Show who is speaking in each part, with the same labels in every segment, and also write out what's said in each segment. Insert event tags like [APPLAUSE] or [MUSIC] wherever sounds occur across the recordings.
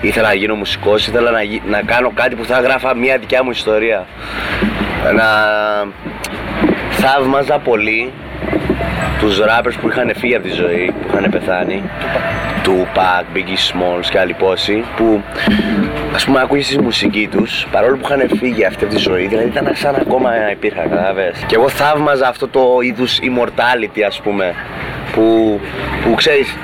Speaker 1: Ήθελα να γίνω μουσικός, ήθελα να, γι- να κάνω κάτι που θα γράφα μια δικιά μου ιστορία. Να θαύμαζα πολύ τους rappers που είχαν φύγει από τη ζωή, που είχαν πεθάνει. Tupac, Biggie Smalls και άλλοι πόσοι που ας πούμε άκουγες τη μουσική τους παρόλο που είχαν φύγει αυτή από τη ζωή δηλαδή ήταν σαν ακόμα υπήρχαν κατάλαβες και εγώ θαύμαζα αυτό το είδους immortality ας πούμε που, που ξέρεις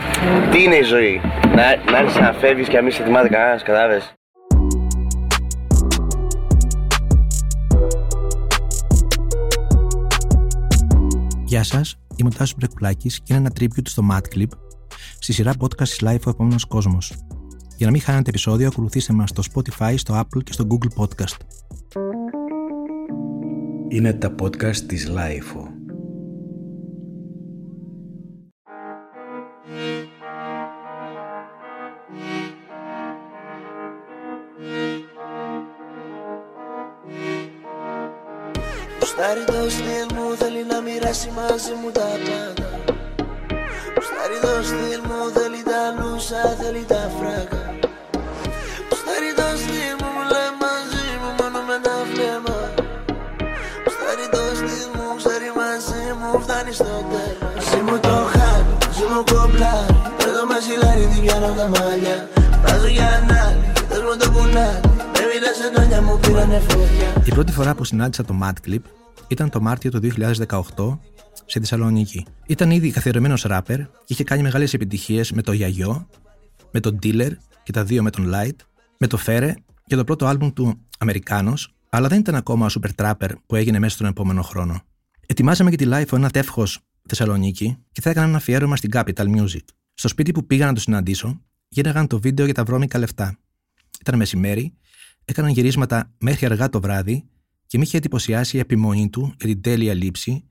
Speaker 1: τι είναι η ζωή να, να έρθεις να φεύγεις και να μην σε θυμάται κανένας κατάλαβες
Speaker 2: Γεια σας, είμαι ο Τάσος Μπρεκουλάκης και είναι ένα tribute στο Mad Clip στη σειρά podcast της Life ο επόμενος κόσμος. Για να μην χάνετε επεισόδιο, ακολουθήστε μας στο Spotify, στο Apple και στο Google Podcast.
Speaker 3: Είναι τα podcast της Lifeo.
Speaker 4: Στάρι το στυλ μου θέλει να μοιράσει μαζί μου τα πάντα. Στάρι το στυλ μου θέλει τα λούσα, θέλει τα φράγκα. Στάρι το στυλ μου μου λέει μαζί μου μόνο με τα βλέμμα. Στάρι το στυλ μου ξέρει μαζί μου φτάνει στο τέλος. Εσύ μου το χάνει, εσύ μου κομπλάρει. Εδώ με σιλάρι την πιάνω τα μαλλιά. Βάζω για ανάλυ, κοιτάς μου το πουλάρι Baby τα σεντόνια μου πήρανε φωτιά.
Speaker 2: Η πρώτη φορά που συνάντησα το Mad Clip ήταν το Μάρτιο του 2018 στη Θεσσαλονίκη. Ήταν ήδη καθιερωμένος ράπερ και είχε κάνει μεγάλες επιτυχίες με το Γιαγιό, με τον Dealer και τα δύο με τον Light, με το Φέρε και το πρώτο άλμπουμ του Αμερικάνος, αλλά δεν ήταν ακόμα ο Super Trapper που έγινε μέσα στον επόμενο χρόνο. Ετοιμάσαμε και τη live ένα τεύχο Θεσσαλονίκη και θα έκανα ένα αφιέρωμα στην Capital Music. Στο σπίτι που πήγα να το συναντήσω, γίναγαν το βίντεο για τα βρώμικα λεφτά. Ήταν μεσημέρι, έκαναν γυρίσματα μέχρι αργά το βράδυ και με είχε εντυπωσιάσει η επιμονή του για την τέλεια λήψη,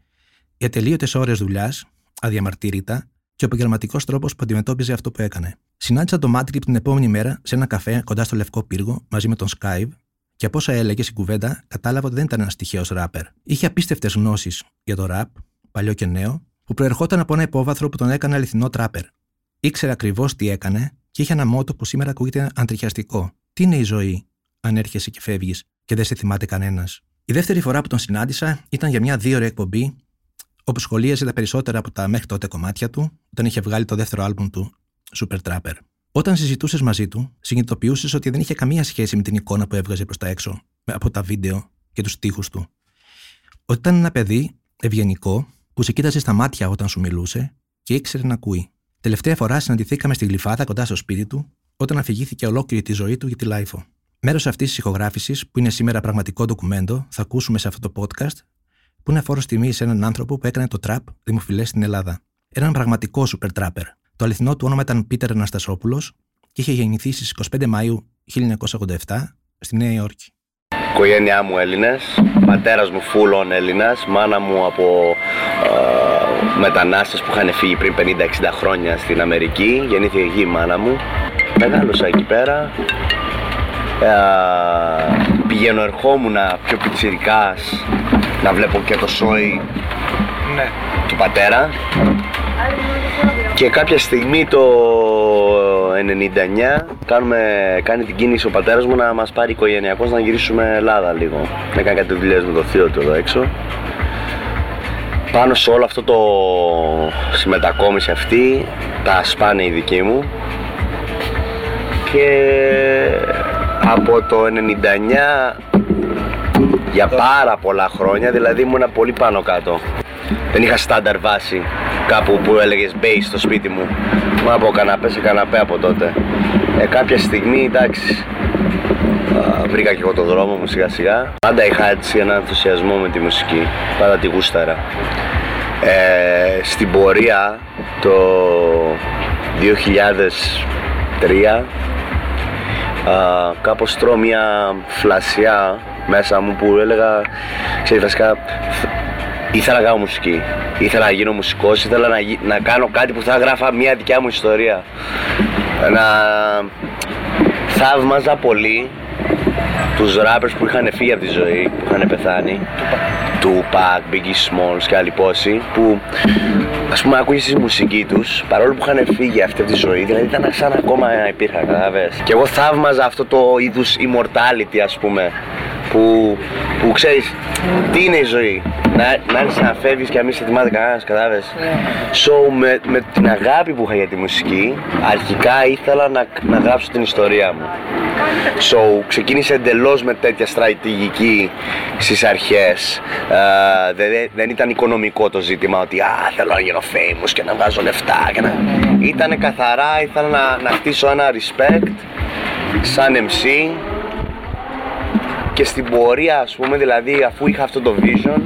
Speaker 2: οι ατελείωτε ώρες δουλειάς, αδιαμαρτύρητα και ο επαγγελματικός τρόπος που αντιμετώπιζε αυτό που έκανε. Συνάντησα τον Μάτριπ την επόμενη μέρα σε ένα καφέ κοντά στο Λευκό Πύργο μαζί με τον Skype και από όσα έλεγε στην κουβέντα, κατάλαβα ότι δεν ήταν ένας τυχαίος ράπερ. Είχε απίστευτες γνώσεις για το ραπ, παλιό και νέο, που προερχόταν από ένα υπόβαθρο που τον έκανε αληθινό τράπερ. Ήξερε ακριβώς τι έκανε και είχε ένα μότο που σήμερα ακούγεται αντριχιαστικό. Τι είναι η ζωή, αν έρχεσαι και φεύγεις και δεν σε θυμάται κανένας. Η δεύτερη φορά που τον συνάντησα ήταν για μια δίωρη εκπομπή, όπου σχολίαζε τα περισσότερα από τα μέχρι τότε κομμάτια του, όταν είχε βγάλει το δεύτερο άλμπουμ του, Super Trapper. Όταν συζητούσες μαζί του, συνειδητοποιούσες ότι δεν είχε καμία σχέση με την εικόνα που έβγαζε προς τα έξω, από τα βίντεο και τους στίχους του. Ότι ήταν ένα παιδί ευγενικό που σε κοίταζε στα μάτια όταν σου μιλούσε και ήξερε να ακούει. Τελευταία φορά συναντηθήκαμε στη Γλυφάδα κοντά στο σπίτι του, όταν αφηγήθηκε ολόκληρη τη ζωή του για τη LiFO. Μέρος αυτής της ηχογράφησης, που είναι σήμερα πραγματικό ντοκουμέντο, θα ακούσουμε σε αυτό το podcast, που είναι φόρος τιμής σε έναν άνθρωπο που έκανε το τραπ δημοφιλές στην Ελλάδα. Έναν πραγματικό super trapper. Το αληθινό του όνομα ήταν Πίτερ Αναστασόπουλος και είχε γεννηθεί στις 25 Μαου 1987 στη Νέα Υόρκη.
Speaker 1: οικογένειά μου Έλληνες, πατέρας μου full on Έλληνας, μάνα μου από ε, μετανάστες που είχαν φύγει πριν 50-60 χρόνια στην Αμερική, γεννήθηκε εκεί η μάνα μου. Μεγάλωσα εκεί πέρα, ε, πηγαίνω ερχόμουν πιο πιτσιρικάς να βλέπω και το σόι του πατέρα και κάποια στιγμή το 99 κάνουμε, κάνει την κίνηση ο πατέρας μου να μας πάρει οικογενειακός να γυρίσουμε Ελλάδα λίγο. Έκανε κάτι δουλειές με το θείο του εδώ έξω. Πάνω σε όλο αυτό το συμμετακόμιση αυτή τα σπάνε οι δικοί μου και από το 99 για πάρα πολλά χρόνια, δηλαδή ήμουνα πολύ πάνω κάτω. Δεν είχα στάνταρ βάση κάπου που έλεγες base στο σπίτι μου. Μου από καναπές σε καναπέ από τότε. Ε, κάποια στιγμή, εντάξει, α, βρήκα και εγώ το δρόμο μου σιγά σιγά. Πάντα είχα έτσι ένα ενθουσιασμό με τη μουσική, πάντα τη γούσταρα. Ε, στην πορεία το 2003 α, κάπως τρώω μια φλασιά μέσα μου που έλεγα, ξέρεις βασικά, θ- ήθελα να κάνω μουσική. Ήθελα να γίνω μουσικός, ήθελα να, γι- να κάνω κάτι που θα γράφα μια δικιά μου ιστορία. Να θαύμαζα πολύ τους rappers που είχαν φύγει από τη ζωή, που είχαν πεθάνει. Tupac, Biggie Smalls και άλλοι πόσοι που ας πούμε άκουγες τη μουσικής τους παρόλο που είχαν φύγει αυτή από τη ζωή δηλαδή ήταν σαν ακόμα υπήρχαν κατάλαβες. Και εγώ θαύμαζα αυτό το είδους immortality ας πούμε που, που ξέρεις τι είναι η ζωή; Να, να έρθεις να φεύγεις και να μην σε ετοιμάζει κανένας κατάλαβες. So με, με την αγάπη που είχα για τη μουσική αρχικά ήθελα να, να γράψω την ιστορία μου. So, ξεκίνησε εντελώς με τέτοια στρατηγική στις αρχές. Ε, δεν, δεν ήταν οικονομικό το ζήτημα ότι α, θέλω να γίνω famous και να βγάζω λεφτά. Και να... Ήταν καθαρά, ήθελα να, να χτίσω ένα respect σαν MC και στην πορεία ας πούμε δηλαδή αφού είχα αυτό το vision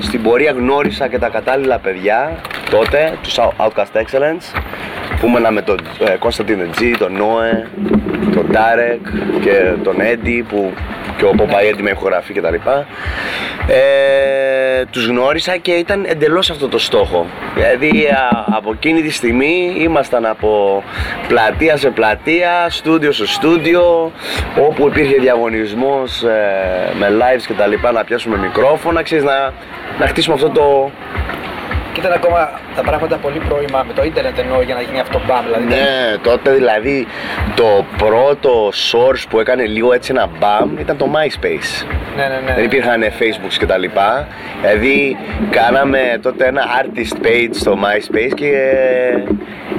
Speaker 1: στην πορεία γνώρισα και τα κατάλληλα παιδιά τότε, τους Outcast Excellence που ήμουνα με τον ε, Κωνσταντίνο G, τον Νόε, τον Τάρεκ και τον Έντι που και ο Ποπαϊέντι με ηχογραφή κτλ. Ε, τους γνώρισα και ήταν εντελώς αυτό το στόχο. Δηλαδή από εκείνη τη στιγμή ήμασταν από πλατεία σε πλατεία, στούντιο σε στούντιο, όπου υπήρχε διαγωνισμός ε, με lives και τα λοιπά να πιάσουμε μικρόφωνα, ξέρεις, να, να χτίσουμε αυτό το,
Speaker 5: και ήταν ακόμα τα πράγματα πολύ πρόημα με το ίντερνετ εννοώ για να γίνει αυτό μπαμ. Δηλαδή,
Speaker 1: ναι, τότε δηλαδή το πρώτο source που έκανε λίγο έτσι ένα μπαμ ήταν το MySpace.
Speaker 5: Ναι, ναι, ναι.
Speaker 1: Δεν υπήρχαν Facebook και τα λοιπά. Δηλαδή κάναμε τότε ένα artist page στο MySpace και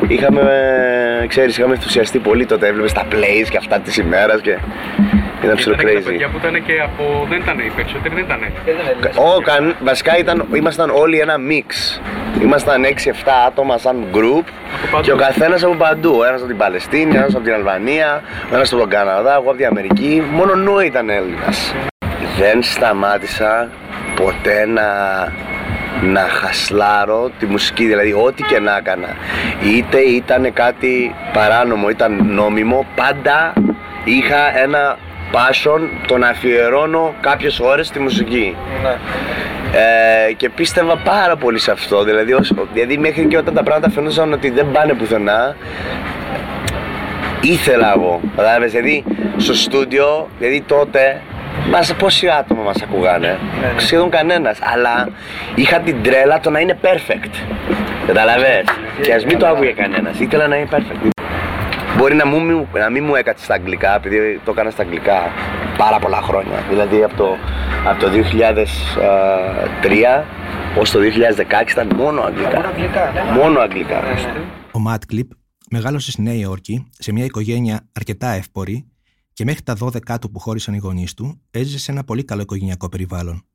Speaker 1: είχαμε, ξέρεις, είχαμε ενθουσιαστεί πολύ τότε. Έβλεπες τα plays και αυτά της ημέρας και ήταν ψηλό
Speaker 6: Ήταν και τα
Speaker 1: crazy.
Speaker 6: παιδιά που ήταν και από. Δεν ήταν οι περισσότεροι, δεν ήταν.
Speaker 1: Ω, καν, βασικά ήταν, ήμασταν όλοι ένα mix. Ήμασταν 6-7 άτομα σαν group
Speaker 6: παντού.
Speaker 1: και ο καθένας από παντού. Ένας από την Παλαιστίνη, ένας από την Αλβανία, ένας από τον Καναδά, εγώ από την Αμερική. Μόνο νου ήταν Έλληνας. Δεν σταμάτησα ποτέ να, να χασλάρω τη μουσική, δηλαδή ό,τι και να έκανα. Είτε ήταν κάτι παράνομο, ήταν νόμιμο, πάντα είχα ένα passion το να αφιερώνω κάποιες ώρες στη μουσική.
Speaker 5: Ναι.
Speaker 1: Ε, και πίστευα πάρα πολύ σε αυτό. Δηλαδή, όσο, δηλαδή μέχρι και όταν τα πράγματα φαινόταν ότι δεν πάνε πουθενά, ήθελα εγώ. Κατάλαβες, δηλαδή στο στούντιο, δηλαδή τότε, μας, πόσοι άτομα μας ακούγανε, σχεδόν κανένας, αλλά είχα την τρέλα το να είναι perfect. Καταλαβες, και ας μην το άκουγε κανένας, ήθελα να είναι perfect. Μπορεί να, μου, να μην μου έκατσε στα αγγλικά, επειδή το έκανα στα αγγλικά πάρα πολλά χρόνια. Δηλαδή από το, από το 2003 ως το 2016 ήταν μόνο αγγλικά.
Speaker 5: Μόνο αγγλικά, ναι.
Speaker 1: Μόνο αγγλικά.
Speaker 2: Ο Ματ Κλιπ μεγάλωσε στη Νέα Υόρκη σε μια οικογένεια αρκετά εύπορη και μέχρι τα 12 του που χώρισαν οι γονείς του έζησε σε ένα πολύ καλό οικογενειακό περιβάλλον.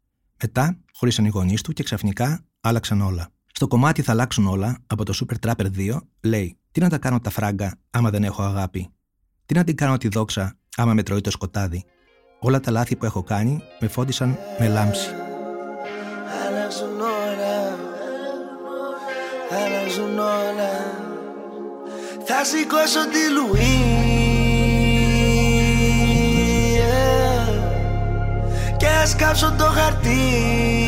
Speaker 2: Μετά χώρισαν οι γονείς του και ξαφνικά άλλαξαν όλα. Στο κομμάτι Θα αλλάξουν όλα από το Super Trapper 2 λέει: Τι να τα κάνω τα φράγκα άμα δεν έχω αγάπη; Τι να την κάνω τη δόξα άμα με τρώει το σκοτάδι; Όλα τα λάθη που έχω κάνει με φώτισαν με λάμψη.
Speaker 4: Αλλάζουν όλα Αλλάζουν όλα Θα σηκώσω τη Λουί yeah. Και ας κάψω το χαρτί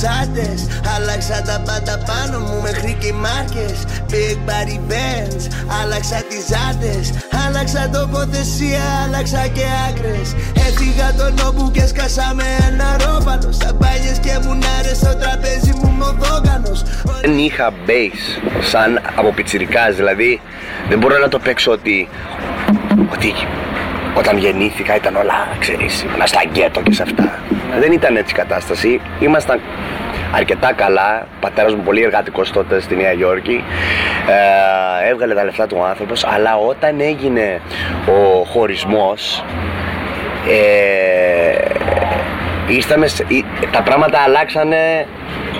Speaker 4: με δύο τσάντες Άλλαξα τα πάντα πάνω μου μέχρι και οι μάρκες. Big body bands, άλλαξα τις ζάντες Άλλαξα τοποθεσία, άλλαξα και άκρες. Έφυγα τον νόμπου και σκάσα με ένα ρόπαλο. Στα μπάνιες και μουνάρες στο τραπέζι μου μοδόκανος
Speaker 1: Δεν είχα bass σαν από πιτσιρικάς, δηλαδή δεν μπορώ να το παίξω ότι, ότι όταν γεννήθηκα ήταν όλα, ξέρεις, ήμουν στα γκέτο και σε αυτά. Δεν ήταν έτσι η κατάσταση. Ήμασταν αρκετά καλά. Ο πατέρας μου πολύ εργατικός τότε στη Νέα Υόρκη. Ε, έβγαλε τα λεφτά του ο άνθρωπος, αλλά όταν έγινε ο χωρισμός, ε, ήρθαμε σε- ή- τα πράγματα αλλάξανε,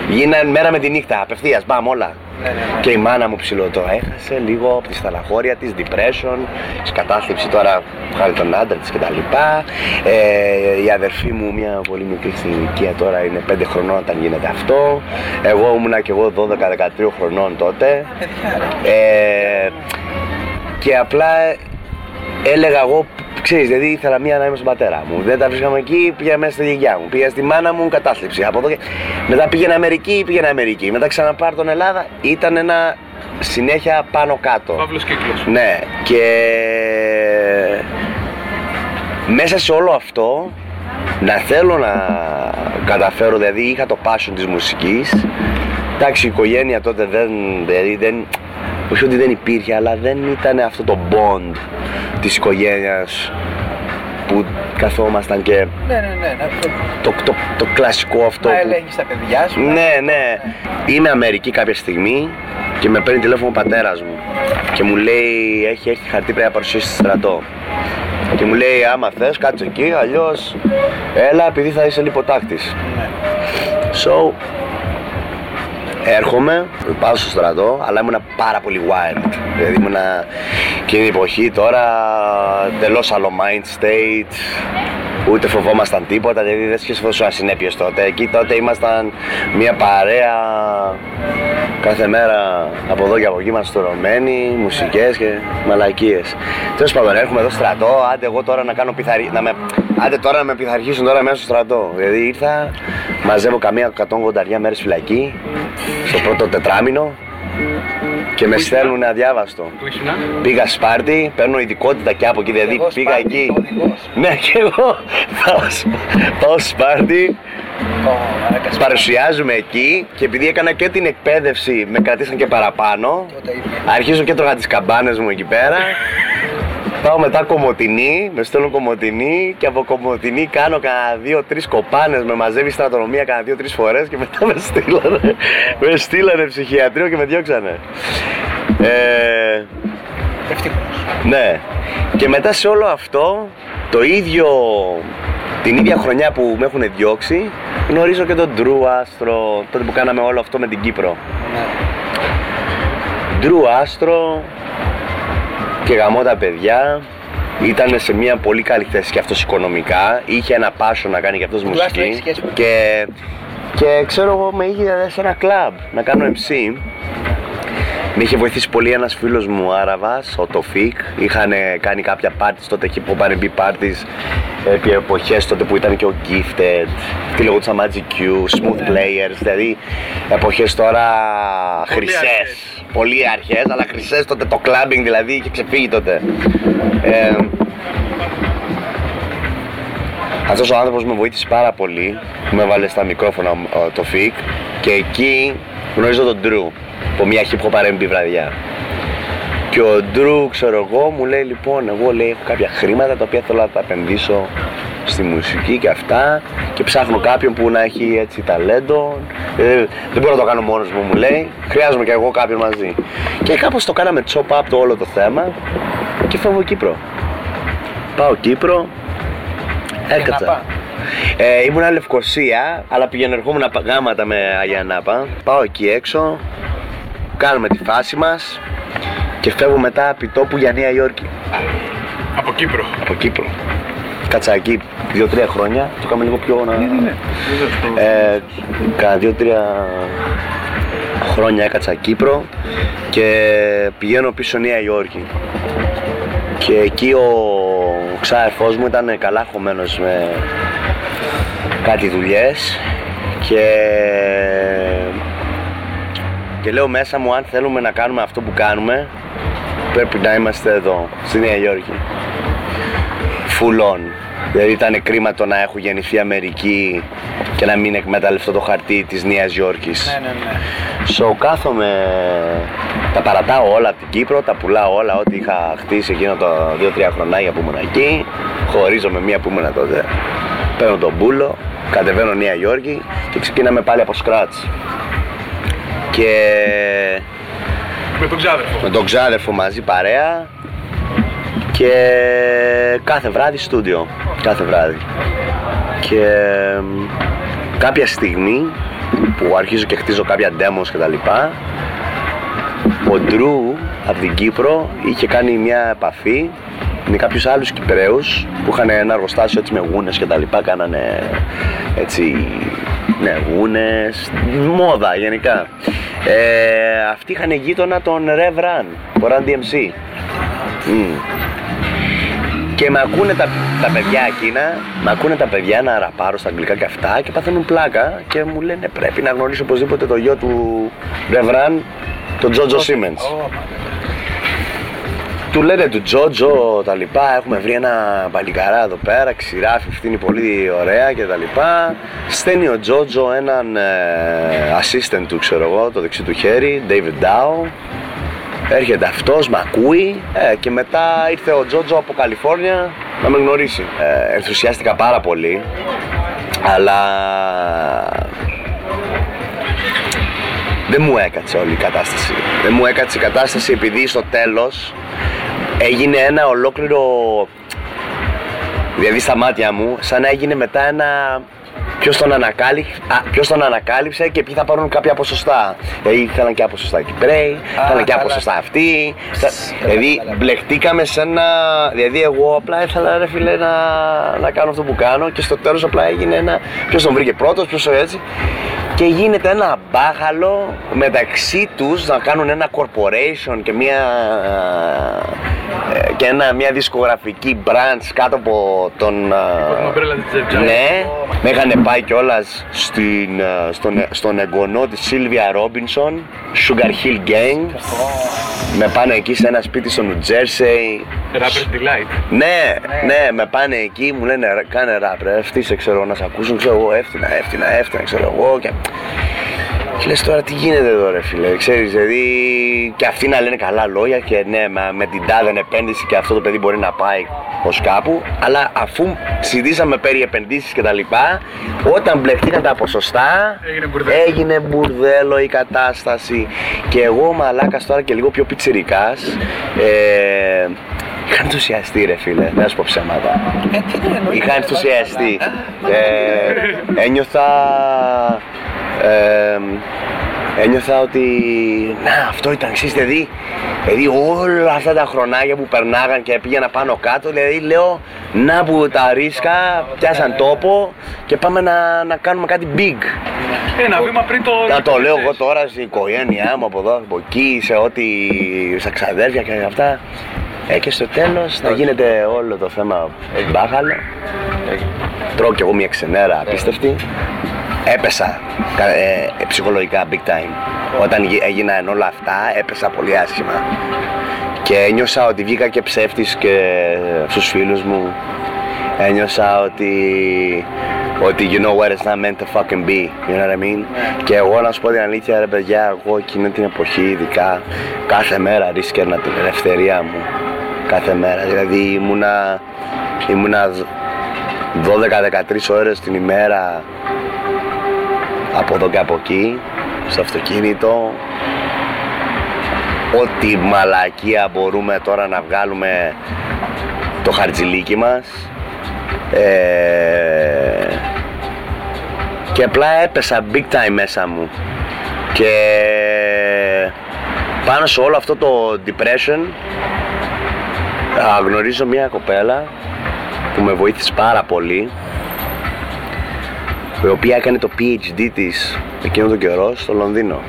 Speaker 1: γίνανε μέρα με τη νύχτα, απευθείας, μπαμ όλα.
Speaker 5: Ναι, ναι, ναι.
Speaker 1: Και η μάνα μου ψηλό το έχασε λίγο από της σταλαχώρια της, depression, σκατάθλιψη τώρα βγάλει τον άντρα της κτλ. Ε, η αδερφή μου, μια πολύ μικρή στην ηλικία τώρα, είναι 5 χρονών όταν γίνεται αυτό. Εγώ ήμουνα και εγώ 12-13 χρονών τότε.
Speaker 5: Παιδιά, ρε.
Speaker 1: Ε, και απλά έλεγα εγώ, ξέρεις, δηλαδή ήθελα μία να είμαι στον πατέρα μου. Δεν τα βρίσκαμε εκεί, πήγα μέσα στη γιαγιά μου. Πήγα στη μάνα μου, κατάθλιψη. Από εδώ και... Μετά πήγαινα Αμερική, πήγαινα Αμερική. Μετά ξαναπάρω τον Ελλάδα, ήταν ένα συνέχεια πάνω κάτω.
Speaker 6: Παύλος κύκλος.
Speaker 1: Ναι, και μέσα σε όλο αυτό να θέλω να καταφέρω, δηλαδή είχα το passion της μουσικής. Εντάξει, η οικογένεια τότε δεν, δηλαδή δεν, όχι ότι δεν υπήρχε, αλλά δεν ήταν αυτό το bond της οικογένειας που καθόμασταν και
Speaker 5: Ναι, ναι, ναι. Να,
Speaker 1: το, το, το κλασικό αυτό
Speaker 5: να
Speaker 1: που
Speaker 5: ελέγχεις τα παιδιά σου. να-
Speaker 1: ναι, ναι. Είμαι Αμερική κάποια στιγμή και με παίρνει τηλέφωνο ο πατέρας μου και μου λέει: Έχει, έχει χαρτί πρέπει να παρουσιάσεις στο στρατό. Και μου λέει: Άμα θες, κάτσε εκεί, αλλιώς έλα επειδή θα είσαι λιποτάκτη.
Speaker 5: Ναι.
Speaker 1: So, έρχομαι, πάω στο στρατό, αλλά ήμουνα πάρα πολύ wild. Δηλαδή ήμουνα εκείνη την εποχή τώρα τελώς άλλο mind state, ούτε φοβόμασταν τίποτα, δηλαδή δεν σκέφτεσαι ασυνέπειες τότε. Εκεί τότε ήμασταν μια παρέα κάθε μέρα από εδώ και από εκεί ήμασταν στρωμένοι, μουσικές και μαλακίες. Τέλος πάντων, έρχομαι εδώ στρατό, άντε εγώ τώρα να κάνω πιθαρι... να με... Άντε τώρα να με πειθαρχήσουν τώρα μέσα στο στρατό. Δηλαδή ήρθα, μαζεύω καμία 180 μέρες φυλακή, στο πρώτο τετράμινο και με
Speaker 6: Πού ήσουν;
Speaker 1: στέλνουν αδιάβαστο.
Speaker 6: Πού ήσουν,
Speaker 1: Πήγα Σπάρτη, παίρνω ειδικότητα και από εκεί, δηλαδή
Speaker 5: Εγώ
Speaker 1: πήγα
Speaker 5: Σπάρτη,
Speaker 1: εκεί.
Speaker 5: οδηγός.
Speaker 1: Ναι, και εγώ [LAUGHS] πάω, Σπ- πάω Σπάρτη,
Speaker 5: Ω, μαλάκα,
Speaker 1: παρουσιάζουμε εκεί και επειδή έκανα και την εκπαίδευση, με κρατήσαν και παραπάνω.
Speaker 5: Τότε ίδια.
Speaker 1: Αρχίζω και τρώγα τις καμπάνες μου εκεί πέρα. Πάω μετά Κομωτινή, με στέλνουν Κομωτινή και από Κομωτινή κάνω κανένα δύο-τρεις κοπάνες, με μαζεύει η στρατονομία κανένα δύο-τρεις φορές και μετά με στείλανε, με στείλανε ψυχιατρίο και με διώξανε. Ε,
Speaker 5: Ευτυχώς.
Speaker 1: ναι. Και μετά σε όλο αυτό, το ίδιο, την ίδια χρονιά που με έχουν διώξει, γνωρίζω και τον Drew Άστρο, τότε που κάναμε όλο αυτό με την Κύπρο.
Speaker 5: Ναι.
Speaker 1: Drew Άστρο και γαμώ τα παιδιά. Ήταν σε μια πολύ καλή θέση και αυτός οικονομικά. Είχε ένα πάσο να κάνει και αυτός
Speaker 5: Drew Άστρο έχεις
Speaker 1: μουσική.
Speaker 5: σχέση με-
Speaker 1: Και, και ξέρω εγώ με είχε σε ένα κλαμπ να κάνω MC. Με είχε βοηθήσει πολύ ένας φίλος μου Άραβας, ο Τοφίκ. Είχαν κάνει κάποια parties τότε εκεί που πάνε μπει parties επί εποχές τότε που ήταν και ο Gifted, τι λεγόταν Magic Q, Smooth Players, δηλαδή εποχές τώρα χρυσές.
Speaker 6: αρχές.
Speaker 1: Πολύ αρχές, αλλά χρυσές τότε το clubbing δηλαδή είχε ξεφύγει τότε. Ε, αυτός ο άνθρωπος με βοήθησε πάρα πολύ, με έβαλε στα μικρόφωνα ο- το Φικ και εκεί γνωρίζω τον Drew από μια hip hop R&B βραδιά. Και ο Drew, ξέρω εγώ, μου λέει λοιπόν, εγώ λέει έχω κάποια χρήματα τα οποία θέλω να τα επενδύσω στη μουσική και αυτά και ψάχνω κάποιον που να έχει έτσι ταλέντο. Ε, δεν μπορώ να το κάνω μόνος μου, μου λέει. Χρειάζομαι και εγώ κάποιον μαζί. Και κάπως το κάναμε chop up το όλο το θέμα και φεύγω Κύπρο. Πάω Κύπρο, έκατσα.
Speaker 5: Νάπα.
Speaker 1: Ε, ήμουνα Λευκοσία, αλλά πηγαίνω ερχόμουν γάματα με Αγία Νάπα. Πάω εκεί έξω, κάνουμε τη φάση μας και φεύγω μετά επί τόπου για Νέα Υόρκη.
Speaker 6: Από Κύπρο.
Speaker 1: Από Κύπρο. Κάτσα εκεί δύο-τρία χρόνια, το κάνουμε λίγο πιο να...
Speaker 6: Ναι,
Speaker 1: Ε, κάνα δύο-τρία χρόνια έκατσα Κύπρο και πηγαίνω πίσω Νέα Υόρκη. Και εκεί ο ξάδερφός μου ήταν καλά χωμένος με κάτι δουλειές και και λέω μέσα μου αν θέλουμε να κάνουμε αυτό που κάνουμε πρέπει να είμαστε εδώ, στη Νέα Υόρκη. Full on. Δηλαδή ήταν κρίμα το να έχω γεννηθεί Αμερική και να μην εκμεταλλευτώ το χαρτί της Νέας Υόρκης.
Speaker 5: Ναι, ναι, ναι.
Speaker 1: So κάθομαι, τα παρατάω όλα από την Κύπρο, τα πουλάω όλα ό,τι είχα χτίσει εκείνο το 2-3 χρονάκια που ήμουν εκεί. Χωρίζω με μία που ήμουν τότε. Παίρνω τον πούλο, κατεβαίνω Νέα Υόρκη και ξεκινάμε πάλι από scratch. Και
Speaker 6: Με τον ξάδερφο.
Speaker 1: με τον ξάδερφο μαζί παρέα και κάθε βράδυ στούντιο. Κάθε βράδυ. Και μ, κάποια στιγμή που αρχίζω και χτίζω κάποια demos και τα λοιπά ο Ντρού από την Κύπρο είχε κάνει μια επαφή με κάποιους άλλους Κυπρέους που είχαν ένα εργοστάσιο έτσι με γούνες και τα λοιπά, κάνανε έτσι ναι, γούνες, μόδα γενικά. Ε, αυτοί είχαν γείτονα τον Rev Run, το Run DMC. Μμ. Και με ακούνε τα, τα παιδιά εκείνα, με ακούνε τα παιδιά να ραπάρω στα αγγλικά και αυτά και παθαίνουν πλάκα και μου λένε πρέπει να γνωρίσω οπωσδήποτε το γιο του Rev Run, τον Τζότζο Siemens. Του λένε του Τζότζο τα λοιπά, έχουμε βρει ένα παλικαρά εδώ πέρα, ξηράφει, φτύνει πολύ ωραία και τα λοιπά. Στέλνει ο Τζότζο έναν ε, assistant του, ξέρω εγώ, το δεξί του χέρι, David Dow. Έρχεται αυτός, με ακούει ε, και μετά ήρθε ο Τζότζο από Καλιφόρνια να με γνωρίσει. Ε, ενθουσιάστηκα πάρα πολύ, αλλά δεν μου έκατσε όλη η κατάσταση. Δεν μου έκατσε η κατάσταση επειδή στο τέλος έγινε ένα ολόκληρο δηλαδή στα μάτια μου σαν να έγινε μετά ένα ποιος τον, ανακάλυψε, α, ποιος τον ανακάλυψε και ποιοι θα πάρουν κάποια ποσοστά. Δηλαδή ήθελαν και ποσοστά Κυπρέοι, ήθελαν και
Speaker 5: καλά.
Speaker 1: ποσοστά αυτοί. Δηλαδή μπλεχτήκαμε σε ένα. Δηλαδή εγώ απλά ήθελα ρε φίλε να, να κάνω αυτό που κάνω και στο τέλος απλά έγινε ένα. Ποιος τον βρήκε πρώτος, ποιος το έτσι. Και γίνεται ένα μπάχαλο μεταξύ τους να κάνουν ένα corporation και μια, ε, και ένα, μια δισκογραφική branch κάτω από τον...
Speaker 6: Την
Speaker 1: ε,
Speaker 6: ομπρέλα της Jeff Giant.
Speaker 1: ναι, με είχαν πάει κιόλας στην, ε, στον, στον εγγονό της Σίλβια Ρόμπινσον, Sugar Hill Gang. Με πάνε εκεί σε ένα σπίτι στο New Jersey.
Speaker 6: Rapper's Delight.
Speaker 1: Ναι, ναι, με πάνε εκεί, μου λένε «Ρε, κάνε ράπ, ρε, ευτύσε, ξέρω να σε ακούσουν, ξέρω εγώ, έφτιανα, έφτιανα, έφτιανα, ξέρω εγώ. Και, και λες τώρα τι γίνεται εδώ ρε φίλε, ξέρεις, δηλαδή και αυτοί να λένε καλά λόγια και ναι, με, με την τάδε επένδυση και αυτό το παιδί μπορεί να πάει ως κάπου, αλλά αφού συζητήσαμε περί επενδύσεις και τα λοιπά, όταν μπλεχτήκαν τα ποσοστά,
Speaker 6: Έγινε μπουρδέλο.
Speaker 1: έγινε μπουρδέλο η κατάσταση και εγώ μαλάκας τώρα και λίγο πιο πιτσιρικάς, ε, είχα ενθουσιαστεί ρε φίλε, δεν θα σου πω ψέματα.
Speaker 5: Ε, τι είναι, εννοείται.
Speaker 1: Είχα ενθουσιαστεί. Ε, ένιωθα. Ε, ένιωθα ότι να αυτό ήταν ξέρεις δηλαδή, δηλαδή όλα αυτά τα χρονάκια που περνάγαν και πήγαινα πάνω κάτω δηλαδή λέω να που τα ρίσκα πιάσαν τόπο και πάμε να, να κάνουμε κάτι big
Speaker 6: Ένα βήμα πριν το.
Speaker 1: να το λέω εγώ τώρα στην οικογένειά μου από εδώ, από εκεί, σε ό,τι, στα ξαδέρφια και αυτά. Ε, και στο τέλος να γίνεται όλο το θέμα μπάχαλο. Τρώω κι εγώ μια ξενέρα απίστευτη. Έπεσα κα- ε, ε, ψυχολογικά big time. Όταν γι- έγιναν όλα αυτά έπεσα πολύ άσχημα. Και ένιωσα ότι βγήκα και ψεύτης και στους φίλους μου. Ένιωσα ότι ότι you know what it's not meant to fucking be, you know what I mean? Και εγώ να σου πω την αλήθεια ρε παιδιά, εγώ εκείνη την εποχή ειδικά κάθε μέρα ρίσκερνα την ελευθερία μου. Κάθε μέρα, δηλαδή ήμουνα, ήμουνα 12-13 ώρες την ημέρα από εδώ και από εκεί, στο αυτοκίνητο, ό,τι μαλακία μπορούμε τώρα να βγάλουμε το χαρτζιλίκι μας. Ε, και απλά έπεσα big time μέσα μου. Και πάνω σε όλο αυτό το depression α, γνωρίζω μια κοπέλα που με βοήθησε πάρα πολύ η οποία έκανε το PhD της εκείνο τον καιρό στο Λονδίνο.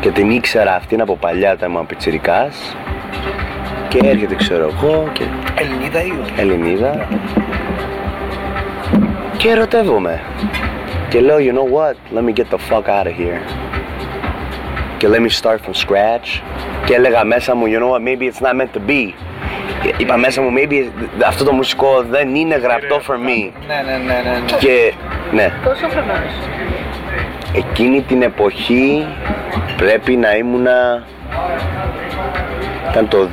Speaker 1: Και την ήξερα αυτήν από παλιά όταν ήμουν πιτσιρικάς. Και έρχεται ξέρω εγώ και
Speaker 5: Ελληνίδα ή όχι;
Speaker 1: Ελληνίδα. Και ερωτεύομαι. Και λέω you know what; Let me get the fuck out of here και let me start from scratch και έλεγα μέσα μου you know what maybe it's not meant to be είπα μέσα μου maybe αυτό το μουσικό δεν είναι γραπτό for me
Speaker 5: Ναι, ναι, ναι, ναι. ναι.
Speaker 1: και ναι
Speaker 7: Πόσο χρονών
Speaker 1: εκείνη την εποχή πρέπει να ήμουνα ήταν το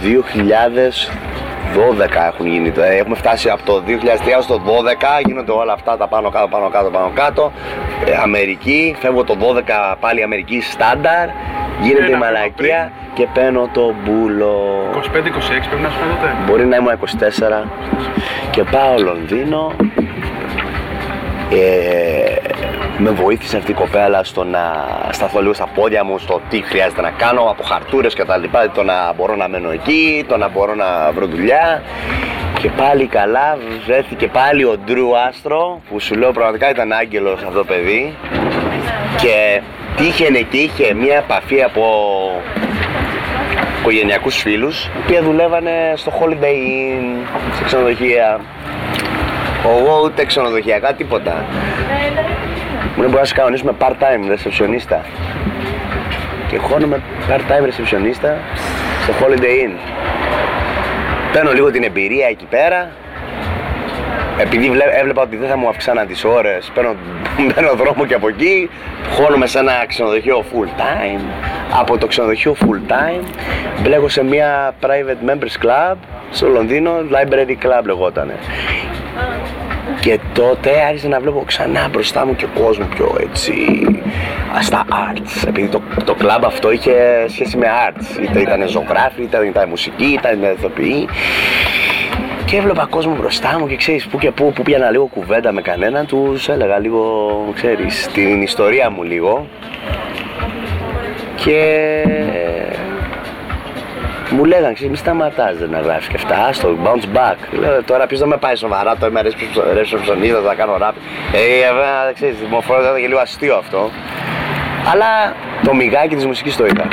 Speaker 1: 2012 έχουν γίνει το- ε, έχουμε φτάσει από το 2003 στο 12 γίνονται όλα αυτά τα πάνω κάτω πάνω κάτω πάνω κάτω. Ε, Αμερική φεύγω το 12 πάλι Αμερική στάνταρ. Γίνεται η
Speaker 6: Ένα
Speaker 1: μαλακία και παίρνω το μπούλο
Speaker 6: 25-26 πρέπει να σου πει τότε.
Speaker 1: Μπορεί να ήμουν 24 και πάω Λονδίνο. Ε, με βοήθησε αυτή η κοπέλα στο να σταθώ λίγο στα πόδια μου, στο τι χρειάζεται να κάνω, από χαρτούρες και τα λοιπά, το να μπορώ να μένω εκεί, το να μπορώ να βρω δουλειά. Και πάλι καλά βρέθηκε πάλι ο Ντρου Άστρο, που σου λέω πραγματικά ήταν άγγελος αυτό το παιδί. Και τύχαινε και είχε μια επαφή από οικογενειακούς φίλους, οι οποίοι δουλεύανε στο Holiday Inn, σε ξενοδοχεία. Εγώ ούτε ξενοδοχειακά τίποτα. Μου λέει μπορείς να σε κανονίσουμε part-time ρεσεψιονίστα. Και χώνομαι part-time ρεσεψιονίστα στο Holiday Inn. Παίρνω λίγο την εμπειρία εκεί πέρα. Επειδή βλέ- έβλεπα ότι δεν θα μου αυξάναν τις ώρες, παίρνω, [LAUGHS] παίρνω δρόμο και από εκεί, χώνομαι σε ένα ξενοδοχείο full time. Από το ξενοδοχείο full time μπλέκω σε μια private members club στο Λονδίνο, library club λεγότανε. Και τότε άρχισα να βλέπω ξανά μπροστά μου και κόσμο πιο έτσι ας, στα arts. Επειδή το, το κλαμπ αυτό είχε σχέση με arts. Είτε ήταν ζωγράφοι, είτε ήταν μουσική, είτε ήταν ηθοποιοί. Και έβλεπα κόσμο μπροστά μου και ξέρεις που και που, που πήγαινα λίγο κουβέντα με κανέναν, τους έλεγα λίγο, ξέρεις, την ιστορία μου λίγο. Και μου λέγανε, ξέρεις, μη σταματάς να γράφεις και αυτά, στο bounce back. Λέω, τώρα ποιος δεν με πάει σοβαρά, το είμαι ρεψοψονίδα, θα κάνω ράπ. Ε, βέβαια, ξέρεις, μου φαίνεται και λίγο αστείο αυτό. Αλλά το μιγάκι της μουσικής το είχα.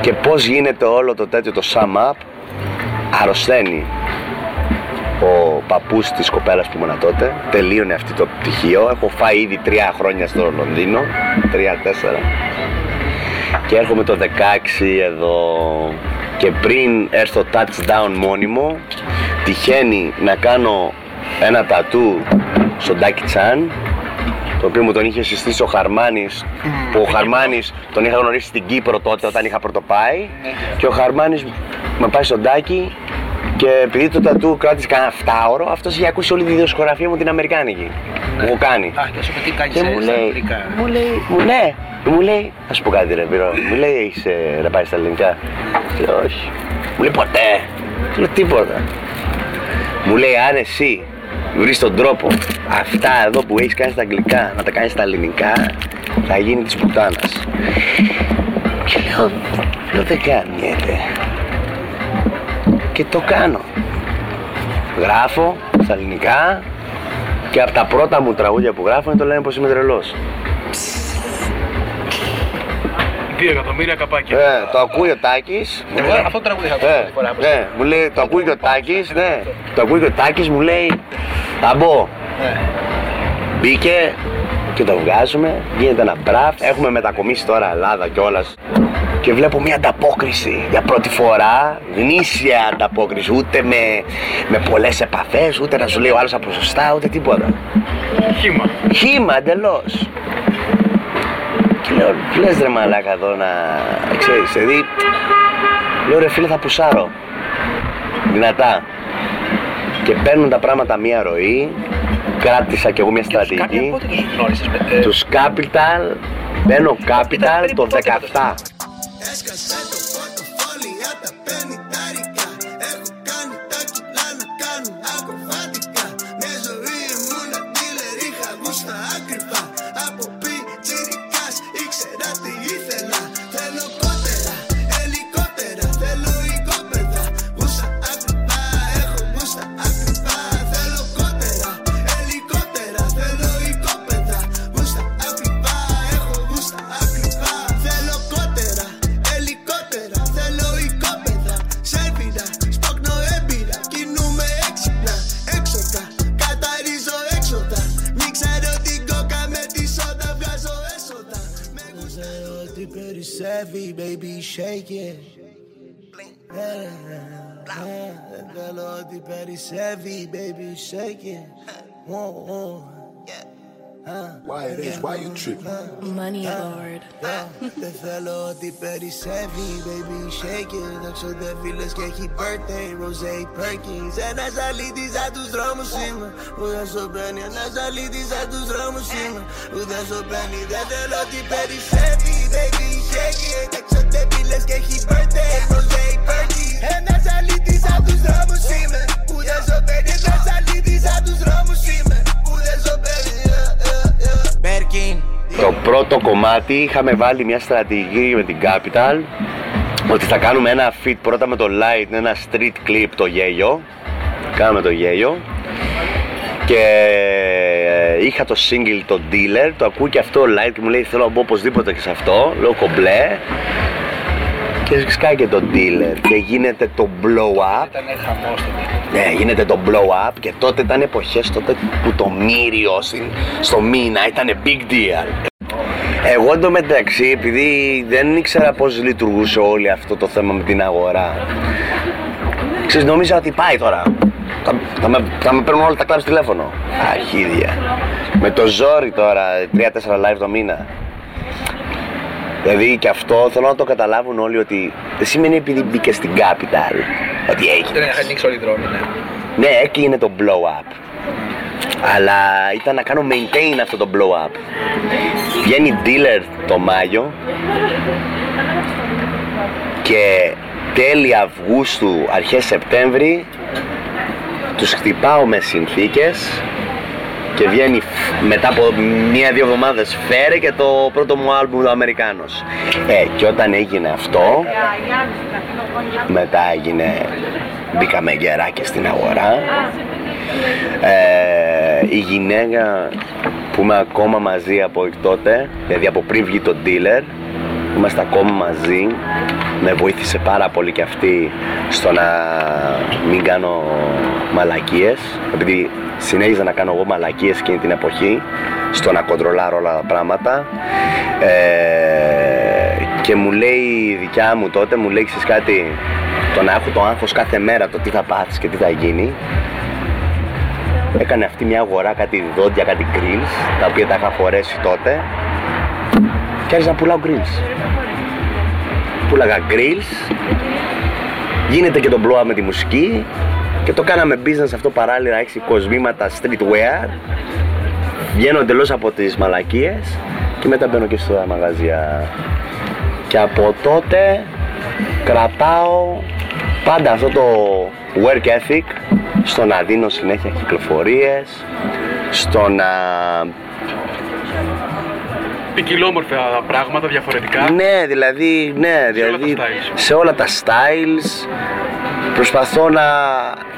Speaker 1: Και πώς γίνεται όλο το τέτοιο το sum up, αρρωσταίνει ο παππούς της κοπέλας που ήμουν τότε, τελείωνε αυτό το πτυχίο, έχω φάει ήδη τρία χρόνια στο Λονδίνο, τρία-τέσσερα και έρχομαι το 16 εδώ. Και πριν έρθω touchdown μόνιμο τυχαίνει να κάνω ένα τατού στον Ντάκι Τσάν το οποίο μου τον είχε συστήσει ο Χαρμάνης που ο Χαρμάνης τον είχα γνωρίσει στην Κύπρο τότε όταν είχα πρωτοπάει. Και ο Χαρμάνης με πάει στον Τάκη και επειδή το τατού κράτησε κανένα 7 ώρο, αυτός είχε ακούσει όλη τη δισκογραφία μου την Αμερικάνικη. Μου έχω κάνει.
Speaker 5: Α, και σου πει τι κάνεις
Speaker 1: Και
Speaker 5: σε-
Speaker 1: μου
Speaker 5: στα
Speaker 1: λέει,
Speaker 5: αγγλικά.
Speaker 1: μου λέει, μου λέει, μου λέει, να σου πω κάτι ρε πυρό, μου λέει έχεις ε, να πάει στα ελληνικά; Λέω όχι. Μου λέει ποτέ. Του λέω τίποτα. Μου λέει αν εσύ βρεις τον τρόπο αυτά εδώ που έχεις κάνει στα αγγλικά να τα κάνεις στα ελληνικά θα γίνει της πουτάνας. Και λέω, λέω δεν κάνετε. Και το κάνω. Γράφω στα ελληνικά και από τα πρώτα μου τραγούδια που γράφω είναι το λένε πως είμαι τρελός.
Speaker 6: Δύο εκατομμύρια καπάκια.
Speaker 1: Ε, το ακούει ο Τάκης.
Speaker 5: Εγώ αυτό το τραγούδι είχα ακούσει
Speaker 1: Ε,
Speaker 5: πρώτη φορά. πώς-
Speaker 1: ναι, μου λέει, το ακούει και ο Τάκης, ναι. Το ακούει και ο Τάκης, μου λέει, θα μπω.
Speaker 5: Ναι.
Speaker 1: Μπήκε και το βγάζουμε, γίνεται ένα μπραφ. Έχουμε μετακομίσει τώρα Ελλάδα κιόλας. Και βλέπω μια ανταπόκριση για πρώτη φορά, γνήσια ανταπόκριση, ούτε με, με πολλές επαφές, ούτε να σου λέει ο άλλος από σωστά, ούτε τίποτα.
Speaker 6: Χήμα.
Speaker 1: Χήμα εντελώς. Και λέω, τι λες ρε μαλάκα εδώ να ξέρεις, δηλαδή, λέω ρε φίλε θα πουσάρω, δυνατά. Και παίρνουν τα πράγματα μία ροή, κράτησα κι εγώ μια
Speaker 5: Κάποια
Speaker 1: στρατηγική.
Speaker 5: πότε τους γνώρισες με... ε,
Speaker 1: Τους Capital, μπαίνω Capital το 17.
Speaker 4: Έσκασε το πορτοφόλι απ' τα πενηντάρικα Έχω shake it Δεν θέλω ότι περισσεύει, baby shake it Whoa, whoa.
Speaker 7: Why it is? Why you tripping?
Speaker 8: Money Lord.
Speaker 4: Δεν θέλω ότι περισσεύει, baby shake it Να ξοδεύει λες και έχει birthday, rose Perkins Ένας αλήτης σαν τους δρόμους είμαι Που δεν σου παίρνει Ένας αλήτης σαν τους δρόμους είμαι Που δεν σου παίρνει Δεν θέλω ότι περισσεύει, baby shake it Να ξοδεύει λες και έχει birthday, rose Perkins Ένας αλήτης σαν τους δρόμους είμαι Που δεν σου παίρνει Ένας αλήτης σαν τους δρόμους είμαι Που δεν σου παίρνει yeah, yeah.
Speaker 1: πρώτο κομμάτι είχαμε βάλει μια στρατηγική με την Capital ότι θα κάνουμε ένα fit πρώτα με το Light, ένα street clip το γέλιο. Κάναμε το γέλιο και ε, είχα το single το dealer, το ακούει και αυτό ο Light και μου λέει θέλω να μπω οπωσδήποτε και σε αυτό, λέω κομπλέ και σκάει και το dealer και γίνεται το blow up.
Speaker 5: Ήταν χαμός
Speaker 1: ναι, γίνεται το blow up και τότε ήταν εποχές τότε που το μύριο στην- στο μήνα ήταν big deal. Εγώ εντωμεταξύ, επειδή δεν ήξερα πώς λειτουργούσε όλο αυτό το θέμα με την αγορά, ξέρεις, νόμιζα ότι πάει τώρα. Θα, θα, με, θα με παίρνουν όλα τα κλαμπ τηλέφωνο. Αρχίδια. Με το ζόρι τώρα, 3-4 live το μήνα. Δηλαδή και αυτό θέλω να το καταλάβουν όλοι ότι δεν σημαίνει επειδή μπήκε στην capital ότι έγινε.
Speaker 5: Δεν είχαν ανοίξει όλοι οι δρόμοι, ναι.
Speaker 1: Ναι, έκλεινε το blow up. Αλλά ήταν να κάνω maintain αυτό το blow up. Βγαίνει dealer το Μάιο και τέλη Αυγούστου, αρχές Σεπτέμβρη τους χτυπάω με συνθήκες και βγαίνει φ- μετά από μία-δύο εβδομάδες φέρε και το πρώτο μου άλμπουμ το Αμερικάνος. Ε, και όταν έγινε αυτό, μετά έγινε, μπήκαμε γεράκια στην αγορά. Ε, η γυναίκα που είμαι ακόμα μαζί από τότε, δηλαδή από πριν βγει το dealer, είμαστε ακόμα μαζί, με βοήθησε πάρα πολύ και αυτή στο να μην κάνω μαλακίες, επειδή συνέχιζα να κάνω εγώ μαλακίες εκείνη την εποχή, στο να κοντρολάρω όλα τα πράγματα. Ε, και μου λέει η δικιά μου τότε, μου λέει «Ξέρεις κάτι, το να έχω το άγχος κάθε μέρα το τι θα πάθεις και τι θα γίνει, έκανε αυτή μια αγορά κάτι δόντια, κάτι grills, τα οποία τα είχα φορέσει τότε και άρχισα να πουλάω grills. Πούλαγα grills, γίνεται και το blow up με τη μουσική και το κάναμε business αυτό παράλληλα, έχει κοσμήματα streetwear, βγαίνω εντελώς από τις μαλακίες και μετά μπαίνω και στα μαγαζιά. Και από τότε κρατάω πάντα αυτό το work ethic στο να δίνω συνέχεια κυκλοφορίες, στο να...
Speaker 6: Ποικιλόμορφα πράγματα διαφορετικά.
Speaker 1: Ναι, δηλαδή, ναι,
Speaker 6: Σε όλα τα
Speaker 1: δηλαδή
Speaker 6: styles.
Speaker 1: σε όλα τα styles προσπαθώ να...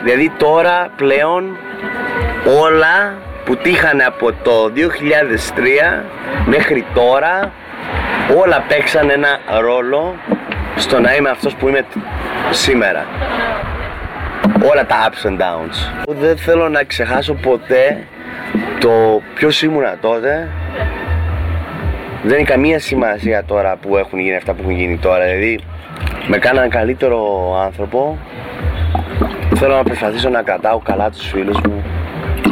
Speaker 1: Δηλαδή τώρα πλέον όλα που τύχανε από το 2003 μέχρι τώρα όλα παίξαν ένα ρόλο στο να είμαι αυτός που είμαι τ- σήμερα. Όλα τα ups and downs. Δεν θέλω να ξεχάσω ποτέ το ποιος ήμουνα τότε. Δεν έχει καμία σημασία τώρα που έχουν γίνει αυτά που έχουν γίνει τώρα. Δηλαδή με κάναν καλύτερο άνθρωπο. Θέλω να προσπαθήσω να κρατάω καλά τους φίλους μου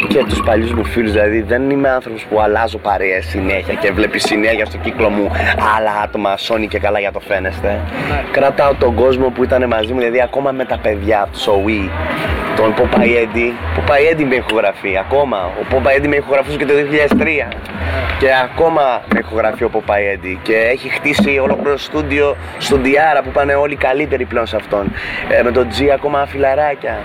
Speaker 1: και τους παλιούς μου φίλους. Δηλαδή δεν είμαι άνθρωπος που αλλάζω παρέες συνέχεια και βλέπεις συνέχεια στο κύκλο μου άλλα άτομα σώνει και καλά για το φαίνεστε. Κρατάω τον κόσμο που ήταν μαζί μου, δηλαδή ακόμα με τα παιδιά από το Σοουί, τον Ποπαϊέντι. Ποπαϊέντι με ηχογραφεί ακόμα. Ο Ποπαϊέντι με ηχογραφούσε και το 2003. Και ακόμα με ηχογραφεί ο Ποπαϊέντι. Και έχει χτίσει ολόκληρο στούντιο στον Διάρα που πάνε όλοι καλύτεροι πλέον σε αυτόν. Ε, με τον Τζι ακόμα φιλαράκια. Α,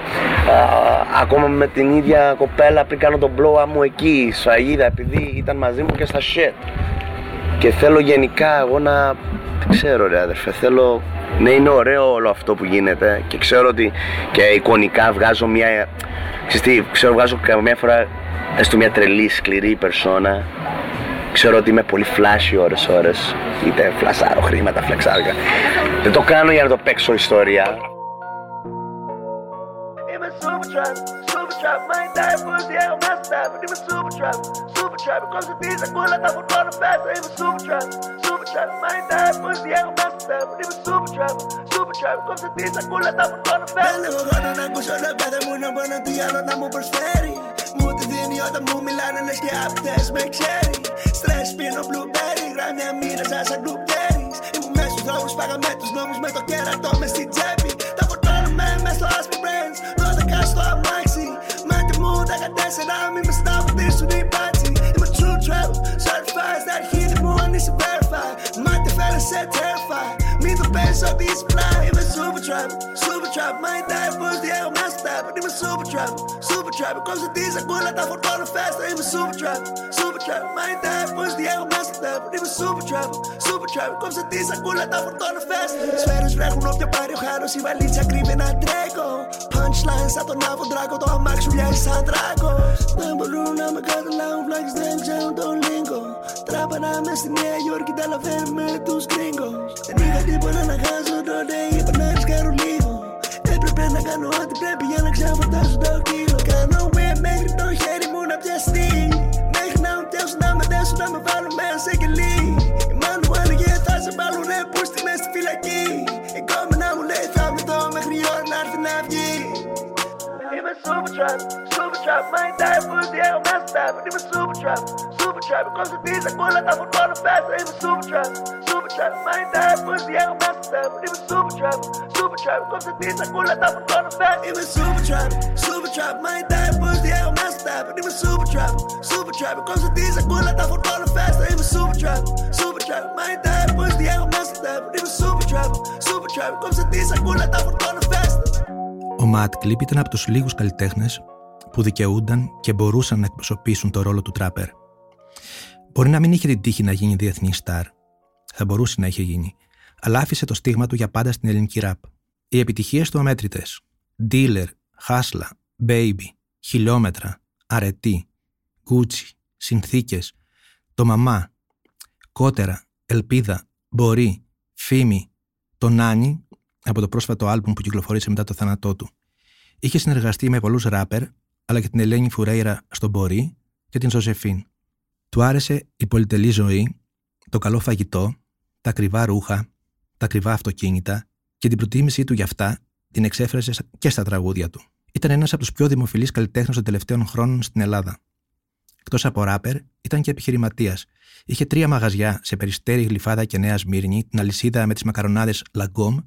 Speaker 1: ακόμα με την ίδια κοπέλα πριν κάνω τον blow up μου εκεί, σφαγίδα, επειδή ήταν μαζί μου και στα shit. Και θέλω γενικά εγώ να. Δεν ξέρω ρε αδερφέ, θέλω. Ναι, είναι ωραίο όλο αυτό που γίνεται και ξέρω ότι και εικονικά βγάζω μια. Ξέρεις τι, ξέρω βγάζω καμιά φορά έστω μια τρελή σκληρή περσόνα. Ξέρω ότι είμαι πολύ flashy ώρες ώρες. Είτε φλασάρω χρήματα, φλεξάρικα. Δεν το κάνω για να το παίξω ιστορία.
Speaker 4: Είμαι super trap, super trap, μην die pussy, έχω μέσα τα Είμαι super trap, super trap, κόψε τη σακούλα, τα φορτώνω πέσα Είμαι super trap, super trap, μην die pussy, έχω μέσα τα Είμαι super trap, super trap, κόψε τη σακούλα, τα φορτώνω πέσα Δεν έχω χρόνο να ακούσω όλα κάθε μου να πω τι άλλο να μου προσφέρει Μου τη δίνει όταν μου μιλάνε λες και αυτές με ξέρει Στρες πίνω blueberry, γράμμια μοίραζα σαν group Ήμουν μέσα στους δρόμους, πάγαμε τους νόμους με το κέρατό μες στην τσέπη τα κατέσσερα, μη με σταματήσουν οι πάτσι Είμαι true trap, certified, στα αρχίδι μου αν είσαι verified. Μάτι φέρε σε terrified, μην το πες ότι είσαι fly Είμαι super trap, super trap, my die pussy, έχω μέσα trapper, είμαι super trapper, super trapper. Κόψε τη σακούλα, τα φορτώνω faster, είμαι super trapper, super trapper. Μα είναι τα πώς διέχω μέσα στο τραπper, είμαι super trapper, super trapper. Κόψε τη σακούλα, τα φορτώνω faster. Σφαίρες βρέχουν όποιο πάρει ο χάρος, η βαλίτσα κρύβει ένα τρέκο. Punchlines σαν τον Αβοντράκο, το αμάξι σου μοιάζει σαν τράκο. Δεν μπορούν να με καταλάβουν, βλάκες δεν ξέρουν τον λίγκο. Τράπανα μες στη Νέα Υόρκη, τα λαφέρουμε τους γκρίνγκος. Δεν είχα τίποτα να χάσω τότε, είπα να ρισκάρω λίγο. Έπρεπε να κάνω ό,τι πρέπει για να ξαφαντάσω το κύλο. Κάνω whip μέχρι το χέρι μου να πιαστεί. Μέχρι να μου πιάσουν να με δέσουν να με βάλουν μέσα σε κελί. Η μάνα μου έλεγε θα σε βάλουνε που στη μέση στη φυλακή. Η κόμμενα μου λέει θα με δω μέχρι η ώρα να έρθει να βγει. Είμαι super trap, super trap, μα είναι τα εφούστη έχω μέσα στα Είμαι super trap, super trap, κόψε τη σακούλα τα φορτώνω faster Είμαι super trap, super trap, μα είναι τα εφούστη έχω μέσα στα Είμαι super trap, super trap, κόψε τη σακούλα τα φορτώνω faster Είμαι super trap, super trap, μα είναι τα εφούστη έχω μέσα στα Είμαι super trap, super trap, κόψε τη σακούλα τα φορτώνω faster Είμαι super trap, super trap, μα είναι τα εφούστη έχω μέσα στα Είμαι super trap, super trap, κόψε τη σακούλα τα φορτώνω faster
Speaker 2: Ο Ματ Κλίπ ήταν από τους λίγους καλλιτέχνες που δικαιούνταν και μπορούσαν να εκπροσωπήσουν το ρόλο του τράπερ. Μπορεί να μην είχε την τύχη να γίνει διεθνή στάρ, θα μπορούσε να είχε γίνει, αλλά άφησε το στίγμα του για πάντα στην ελληνική ραπ. Οι επιτυχίες του αμέτρητες. Dealer, Hustler, Baby, Χιλιόμετρα, Αρετή, Gucci, Συνθήκες, Το Μαμά, Κότερα, Ελπίδα, Μπορεί, Φήμη, Το Νάνι από το πρόσφατο άλμπουμ που κυκλοφορήσε μετά το θάνατό του. Είχε συνεργαστεί με πολλούς ράπερ, αλλά και την Ελένη Φουρέιρα στον Μπορεί και την Ζωζεφίν. Του άρεσε η πολυτελή ζωή, το καλό φαγητό, τα ακριβά ρούχα, τα ακριβά αυτοκίνητα και την προτίμησή του για αυτά την εξέφρασε και στα τραγούδια του. Ήταν ένας από τους πιο δημοφιλείς καλλιτέχνες των τελευταίων χρόνων στην Ελλάδα. Εκτός από ράπερ, ήταν και επιχειρηματίας. Είχε τρία μαγαζιά σε περιστέρι, γλυφάδα και Νέα Σμύρνη, την αλυσίδα με τις μακαρονάδες Λαγκόμ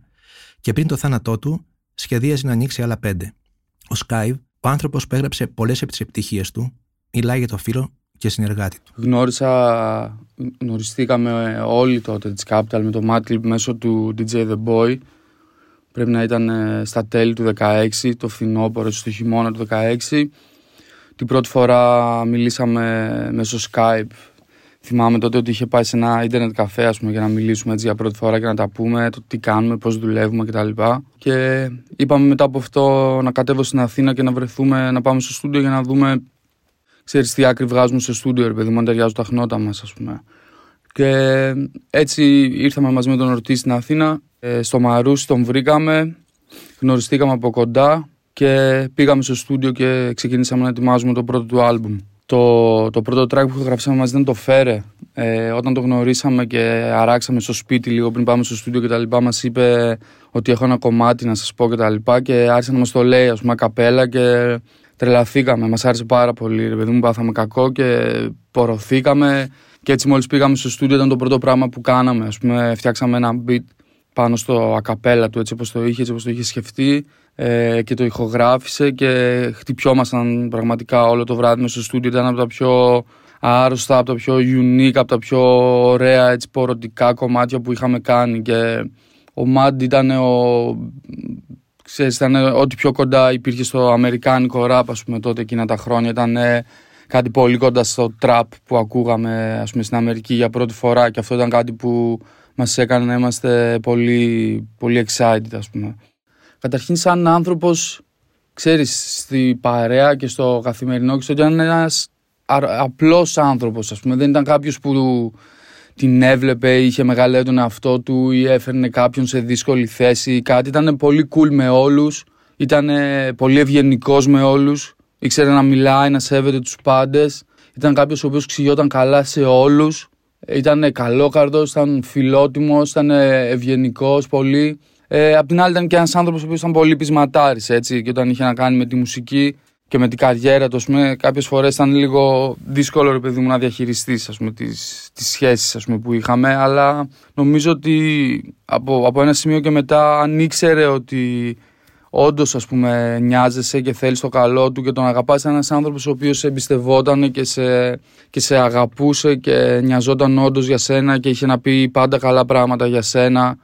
Speaker 2: και πριν το θάνατό του σχεδίαζε να ανοίξει άλλα πέντε. Ο Σκάιβ, ο άνθρωπος που έγραψε πολλές από τις επιτυχίες του, μιλάει για το φίλο και συνεργάτη του.
Speaker 8: Γνώρισα, γνωριστήκαμε όλοι τότε της Capital με το Madclip μέσω του DJ The Boy. Πρέπει να ήταν ε, στα τέλη του 16, το φθινόπωρο, στο χειμώνα του 16. Την πρώτη φορά μιλήσαμε μέσω Skype. Θυμάμαι τότε ότι είχε πάει σε ένα ίντερνετ καφέ ας πούμε, για να μιλήσουμε έτσι για πρώτη φορά και να τα πούμε το τι κάνουμε, πώς δουλεύουμε κτλ. Και είπαμε μετά από αυτό να κατέβω στην Αθήνα και να βρεθούμε να πάμε στο στούντιο για να δούμε ξέρεις τι άκρη βγάζουμε στο στούντιο, ρε παιδί μου, αν ταιριάζουν τα χνότα μας, ας πούμε. Και έτσι ήρθαμε μαζί με τον Ορτή στην Αθήνα, ε, στο Μαρούσι τον βρήκαμε, γνωριστήκαμε από κοντά και πήγαμε στο στούντιο και ξεκινήσαμε να ετοιμάζουμε το πρώτο του άλμπουμ. Το, το πρώτο track που γράψαμε μαζί ήταν το Φέρε. Ε, όταν το γνωρίσαμε και αράξαμε στο σπίτι λίγο πριν πάμε στο στούντιο και τα λοιπά, μας είπε ότι έχω ένα κομμάτι να σας πω και τα λοιπά και άρχισε να μας το λέει, ας πούμε, καπέλα και τρελαθήκαμε. Μας άρεσε πάρα πολύ. Ρε παιδί μου, πάθαμε κακό και πορωθήκαμε. Και έτσι, μόλις πήγαμε στο στούντιο, ήταν το πρώτο πράγμα που κάναμε. Α πούμε, φτιάξαμε ένα beat πάνω στο ακαπέλα του, έτσι όπως το είχε, έτσι όπως το είχε σκεφτεί. Ε, και το ηχογράφησε και χτυπιόμασταν πραγματικά όλο το βράδυ στο στούντιο. Ήταν από τα πιο άρρωστα, από τα πιο unique, από τα πιο ωραία έτσι, πορωτικά κομμάτια που είχαμε κάνει. Και ο Μάντ ήταν ο ξέρεις, ήταν ό,τι πιο κοντά υπήρχε στο αμερικάνικο ραπ, ας πούμε, τότε εκείνα τα χρόνια. Ήταν ε, κάτι πολύ κοντά στο τραπ που ακούγαμε, ας πούμε, στην Αμερική για πρώτη φορά και αυτό ήταν κάτι που μας έκανε να είμαστε πολύ, πολύ excited, ας πούμε. Καταρχήν, σαν άνθρωπος, ξέρεις, στη παρέα και στο καθημερινό και στο ήταν ένας απλός άνθρωπος, ας πούμε. Δεν ήταν κάποιος που την έβλεπε, είχε μεγαλύτερο τον εαυτό του ή έφερνε κάποιον σε δύσκολη θέση ή κάτι. Ήταν πολύ cool με όλους, ήταν πολύ ευγενικός με όλους, ήξερε να μιλάει, να σέβεται τους πάντες. Ήταν κάποιος ο οποίος ξηγιόταν καλά σε όλους, ήταν καλόκαρδος, ήταν φιλότιμος, ήταν ευγενικός πολύ. Ε, απ' την άλλη ήταν και ένας άνθρωπος ο οποίος ήταν πολύ πεισματάρης έτσι και όταν είχε να κάνει με τη μουσική και με την καριέρα του, πούμε, κάποιες φορές ήταν λίγο δύσκολο ρε παιδί μου να διαχειριστείς ας πούμε, τις, τις σχέσεις ας πούμε, που είχαμε, αλλά νομίζω ότι από, από ένα σημείο και μετά αν ήξερε ότι όντως ας πούμε νοιάζεσαι και θέλεις το καλό του και τον αγαπάς ένας άνθρωπος ο οποίος σε εμπιστευόταν και σε, και σε αγαπούσε και νοιαζόταν όντως για σένα και είχε να πει πάντα καλά πράγματα για σένα.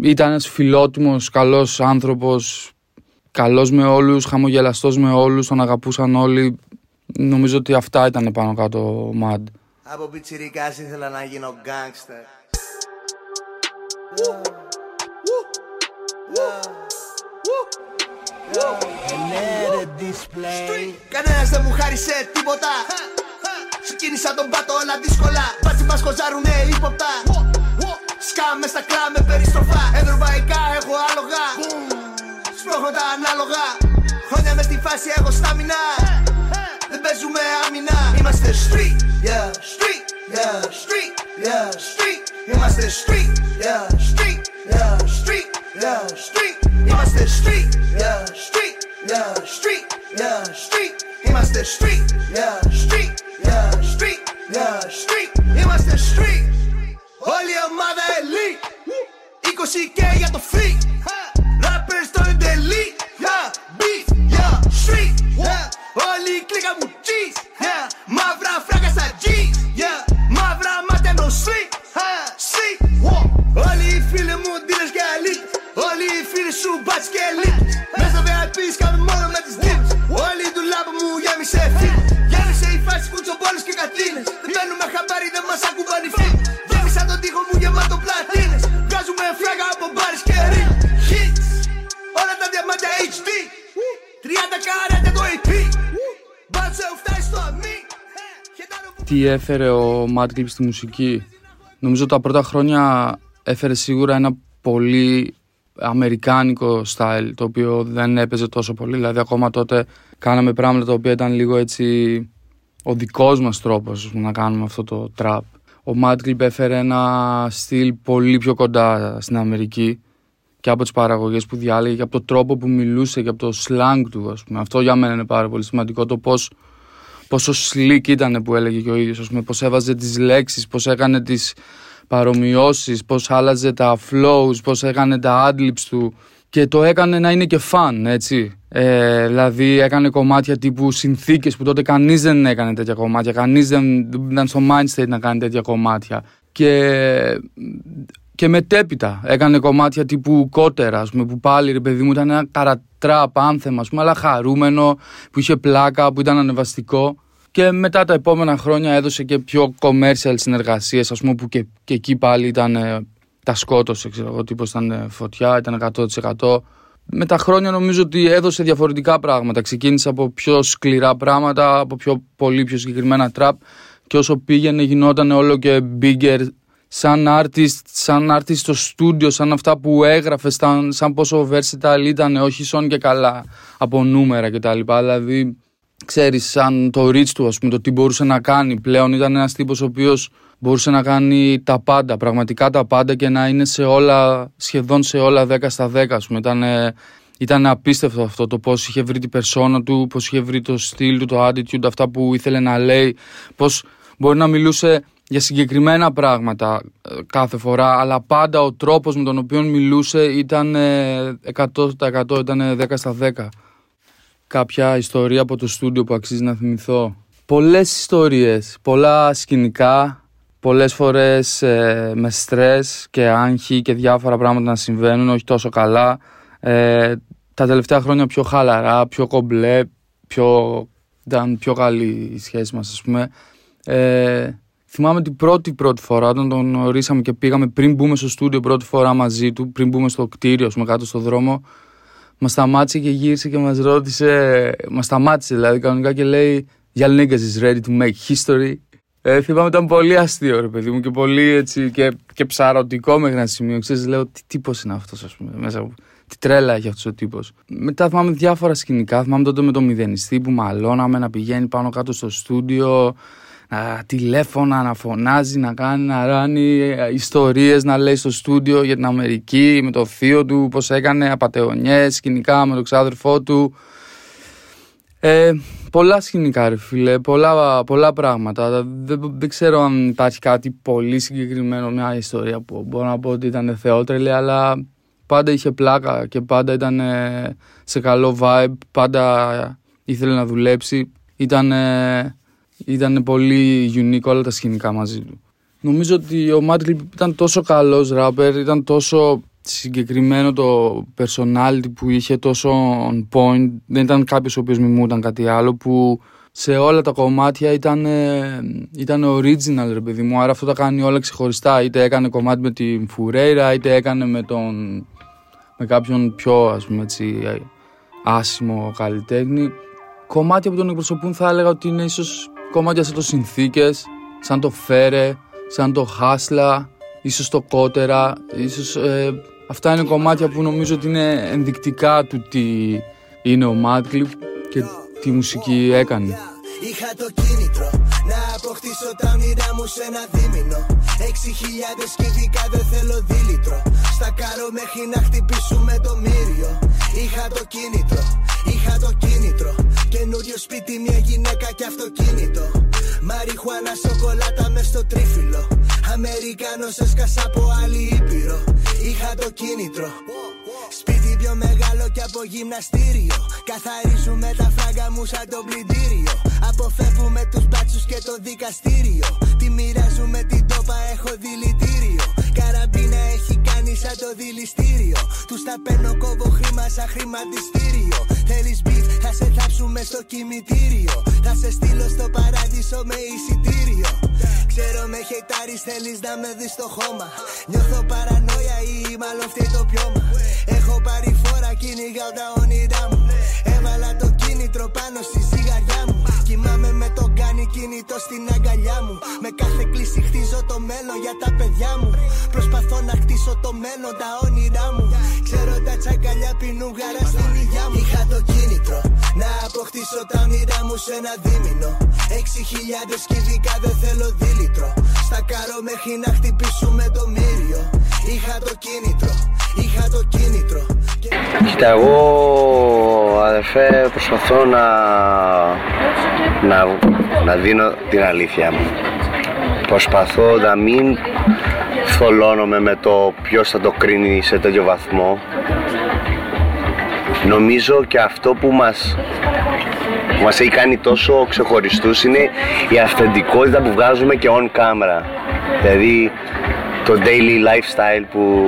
Speaker 8: Ήταν ένας φιλότιμος, καλός άνθρωπος καλός με όλους, χαμογελαστός με όλους, τον αγαπούσαν όλοι. Νομίζω ότι αυτά ήταν πάνω κάτω ο Μαντ.
Speaker 7: Από πιτσιρικάς ήθελα να γίνω γκάγκστερ Κανένας δεν μου χάρισε τίποτα Ξεκίνησα τον πάτο όλα δύσκολα Μπάτσι μας χωζάρουνε ύποπτα Σκά μες στα κλά με περιστροφά Ευρωπαϊκά έχω άλογα Σπρώχνω τα ανάλογα Χρόνια μες στη φάση έχω στάμινα Δεν παίζουμε άμυνα Είμαστε street, yeah, street, yeah, street, yeah, street Είμαστε street, yeah, street, yeah, street, yeah, street Είμαστε street, yeah, street, yeah, street, yeah, street Είμαστε street, yeah, street, yeah, street, yeah, street Είμαστε street Όλη η ομάδα elite 20k για το free Rappers στο delete Yeah, beef, yeah, street yeah. Όλη η κλίκα μου cheese yeah. Μαύρα φράγκα στα G's yeah. Μαύρα μάτια no sleep yeah. Sleep yeah. Όλοι οι φίλοι μου dealers και elite Όλοι οι φίλοι σου μπάτς και elite Μέσα στο VIP σκάμε μόνο με τις deals Όλη η δουλάπα μου γέμισε φίλοι Γέμισε η φάση κουτσομπόλους και κατίνες Δεν παίρνουμε χαμπάρι δεν μας ακουμπάνε οι φίλοι φράγα από μπάρες και ρίλ Hits Όλα τα διαμάντια HD 30 καράτε το EP Μπάτσε φτάσει στο αμύ
Speaker 8: Τι έφερε ο Madclip στη μουσική; Νομίζω τα πρώτα χρόνια έφερε σίγουρα ένα πολύ αμερικάνικο style το οποίο δεν έπαιζε τόσο πολύ. Δηλαδή ακόμα τότε κάναμε πράγματα τα οποία ήταν λίγο έτσι ο δικός μας τρόπος ας πούμε, να κάνουμε αυτό το trap. Ο Madclip έφερε ένα στυλ πολύ πιο κοντά στην Αμερική και από τις παραγωγές που διάλεγε και από τον τρόπο που μιλούσε και από το slang του ας πούμε. Αυτό για μένα είναι πάρα πολύ σημαντικό το πώς πόσο slick ήταν που έλεγε και ο ίδιος, ας πούμε, πώς έβαζε τις λέξεις, πώς έκανε τις παρομοιώσεις, πώς άλλαζε τα flows, πώς έκανε τα adlibs του και το έκανε να είναι και fun, έτσι. Ε, δηλαδή έκανε κομμάτια τύπου συνθήκες που τότε κανείς δεν έκανε τέτοια κομμάτια, κανείς δεν, δεν ήταν στο mindset να κάνει τέτοια κομμάτια. Και και μετέπειτα έκανε κομμάτια τύπου κότερα, ας πούμε, που πάλι ρε παιδί μου ήταν ένα καρατράπ άνθεμα, ας πούμε, αλλά χαρούμενο, που είχε πλάκα, που ήταν ανεβαστικό. Και μετά τα επόμενα χρόνια έδωσε και πιο commercial συνεργασίες, ας πούμε, που και, και εκεί πάλι ήταν, ε, τα σκότωσε, ξέρω εγώ, τύπος ήταν ε, φωτιά, ήταν 100%. Με τα χρόνια νομίζω ότι έδωσε διαφορετικά πράγματα. Ξεκίνησε από πιο σκληρά πράγματα, από πιο πολύ πιο συγκεκριμένα τραπ και όσο πήγαινε γινόταν όλο και bigger σαν artist, σαν artist στο στούντιο, σαν αυτά που έγραφε, σαν, σαν πόσο versatile ήταν, όχι σαν και καλά από νούμερα κτλ. Δηλαδή, ξέρεις, σαν το reach του, ας πούμε, το τι μπορούσε να κάνει πλέον. Ήταν ένας τύπος ο οποίος μπορούσε να κάνει τα πάντα, πραγματικά τα πάντα και να είναι σε όλα, σχεδόν σε όλα 10 στα 10, ας πούμε. Ήταν, ήταν απίστευτο αυτό το πώς είχε βρει την περσόνα του, πώς είχε βρει το στυλ του, το attitude, αυτά που ήθελε να λέει, πώς μπορεί να μιλούσε για συγκεκριμένα πράγματα ε, κάθε φορά, αλλά πάντα ο τρόπος με τον οποίο μιλούσε ήταν 100% ήταν 10 στα 10. Κάποια ιστορία από το στούντιο που αξίζει να θυμηθώ. Πολλές ιστορίες, πολλά σκηνικά, πολλές φορές ε, με στρες και άγχη και διάφορα πράγματα να συμβαίνουν, όχι τόσο καλά. Ε, τα τελευταία χρόνια πιο χαλαρά, πιο κομπλέ, πιο, ήταν πιο καλή η σχέση μας ας πούμε. Ε, Θυμάμαι την πρώτη πρώτη φορά όταν τον γνωρίσαμε και πήγαμε πριν μπούμε στο στούντιο πρώτη φορά μαζί του, πριν μπούμε στο κτίριο, πούμε, κάτω στο δρόμο, μας σταμάτησε και γύρισε και μας ρώτησε, μας σταμάτησε δηλαδή κανονικά και λέει Y'all niggas is ready to make history. Ε, θυμάμαι ήταν πολύ αστείο ρε παιδί μου και πολύ έτσι και, και ψαρωτικό μέχρι ένα σημείο. Ξέρεις, λέω τι τύπος είναι αυτός ας πούμε μέσα από... Τι τρέλα έχει αυτός ο τύπος. Μετά θυμάμαι διάφορα σκηνικά. Θυμάμαι τότε με το μηδενιστή που μαλώναμε να πηγαίνει πάνω κάτω στο στούντιο να τηλέφωνα, να φωνάζει, να κάνει, να ράνει ε, ιστορίες, να λέει στο στούντιο για την Αμερική, με το θείο του, πώς έκανε απατεωνιές, σκηνικά με τον ξάδερφό του. Ε, πολλά σκηνικά ρε φίλε, πολλά, πολλά πράγματα. Δεν, δεν ξέρω αν υπάρχει κάτι πολύ συγκεκριμένο, μια ιστορία που μπορώ να πω ότι ήταν θεότρελη, αλλά πάντα είχε πλάκα και πάντα ήταν σε καλό vibe, πάντα ήθελε να δουλέψει. Ήταν ήταν πολύ unique όλα τα σκηνικά μαζί του. Νομίζω ότι ο Madlib ήταν τόσο καλός rapper, ήταν τόσο συγκεκριμένο το personality που είχε τόσο on point δεν ήταν κάποιος ο οποίος μιμούταν κάτι άλλο που σε όλα τα κομμάτια ήταν, ε, ήταν original ρε παιδί μου. Άρα αυτό τα κάνει όλα ξεχωριστά. Είτε έκανε κομμάτι με την Φουρέιρα είτε έκανε με τον με κάποιον πιο ας πούμε έτσι άσημο καλλιτέχνη. Κομμάτια που τον εκπροσωπούν θα έλεγα ότι είναι ίσως κομμάτια σαν το Συνθήκες σαν το Φέρε σαν το Χάσλα ίσως το Κότερα ίσως ε, αυτά είναι κομμάτια που νομίζω ότι είναι ενδεικτικά του τι είναι ο Madclip και τι μουσική έκανε.
Speaker 7: Είχα το κίνητρο να αποκτήσω τα όνειρά μου σε ένα δίμηνο. Έξι χιλιάδες κυβικά δεν θέλω δίλητρο. Στα καρό μέχρι να χτυπήσουμε το μύριο. Είχα το κίνητρο, είχα το κίνητρο. Καινούριο σπίτι, μια γυναίκα και αυτοκίνητο Μαριχουάνα, σοκολάτα μες στο τρίφυλλο. Αμερικάνος έσκασα από άλλη ήπειρο. Είχα το κίνητρο. Σπίτι πιο μεγάλο και από γυμναστήριο. Καθαρίζουμε τα φράγκα μου σαν το πλυντήριο. Αποφεύγουμε τους μπάτσους και το δικαστήριο. Τη μοιράζουμε την τόπα έχω δηλητήριο. Καραμπίνα έχει κάνει σαν το δηληστήριο. Τους τα παίρνω κόβω χρήμα σαν χρηματιστήριο Θέλεις beef θα σε θάψουμε στο κημητήριο. Θα σε στείλω στο παράδεισο με εισιτήριο. Ξέρω με χειτάρεις θέλεις να με δεις στο χώμα. Νιώθω παρανόια ή μάλλον φταίει το πιώμα. Έχω πάρει φόρα κυνηγάω τα όνειρά μου. Έβαλα το κίνητρο πάνω στη κινητό στην αγκαλιά μου. Με κάθε κλίση χτίζω το μέλλον για τα παιδιά μου. Προσπαθώ να χτίσω το μέλλον τα όνειρά μου. Ξέρω τα τσακαλιά πίνουν γάρα στην υγειά μου. Είχα το κίνητρο να αποκτήσω τα όνειρά μου σε ένα δίμηνο. Έξι χιλιάδες κυβικά δεν θέλω δίλητρο. Στα καρό μέχρι να χτυπήσουμε το μύριο. Είχα το κίνητρο, είχα το κίνητρο
Speaker 1: Κοίτα, εγώ αδερφέ προσπαθώ να, να, να δίνω την αλήθεια μου. Προσπαθώ να μην θολώνομαι με το ποιος θα το κρίνει σε τέτοιο βαθμό. Νομίζω και αυτό που μας, που μας έχει κάνει τόσο ξεχωριστούς είναι η αυθεντικότητα που βγάζουμε και on camera. Δηλαδή το daily lifestyle που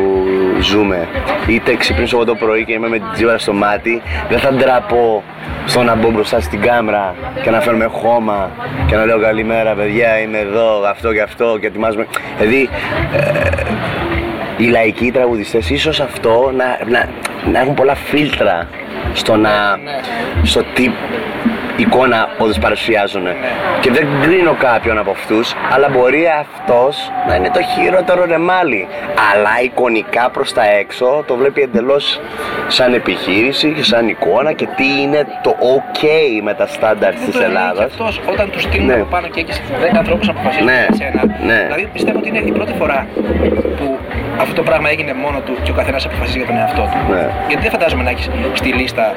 Speaker 1: ζούμε. Είτε ξυπνήσω εγώ το πρωί και είμαι με την τζίβα στο μάτι, δεν θα ντραπώ στο να μπω μπροστά στην κάμερα και να φέρνουμε χώμα και να λέω καλημέρα παιδιά είμαι εδώ, αυτό και αυτό και ετοιμάζουμε. Δηλαδή ε, οι λαϊκοί τραγουδιστές ίσως αυτό να, να, να έχουν πολλά φίλτρα στο να, στο τι εικόνα όντως παρουσιάζουν. Και δεν κρίνω κάποιον από αυτούς, αλλά μπορεί αυτός να είναι το χειρότερο ρεμάλι. Αλλά εικονικά προς τα έξω το βλέπει εντελώς σαν επιχείρηση και σαν εικόνα και τι είναι το ok με τα στάνταρ της
Speaker 5: Το λέει
Speaker 1: Ελλάδας.
Speaker 5: και αυτός όταν τους στείλουν
Speaker 1: Ναι.
Speaker 5: από πάνω και έχεις 10 ανθρώπους να αποφασίσουν
Speaker 1: Ναι,
Speaker 5: για σένα.
Speaker 1: ναι.
Speaker 5: Δηλαδή πιστεύω ότι είναι η πρώτη φορά που αυτό το πράγμα έγινε μόνο του και ο καθένας αποφασίζει για τον εαυτό του.
Speaker 1: Ναι.
Speaker 5: Γιατί δεν φαντάζομαι να έχεις στη λίστα,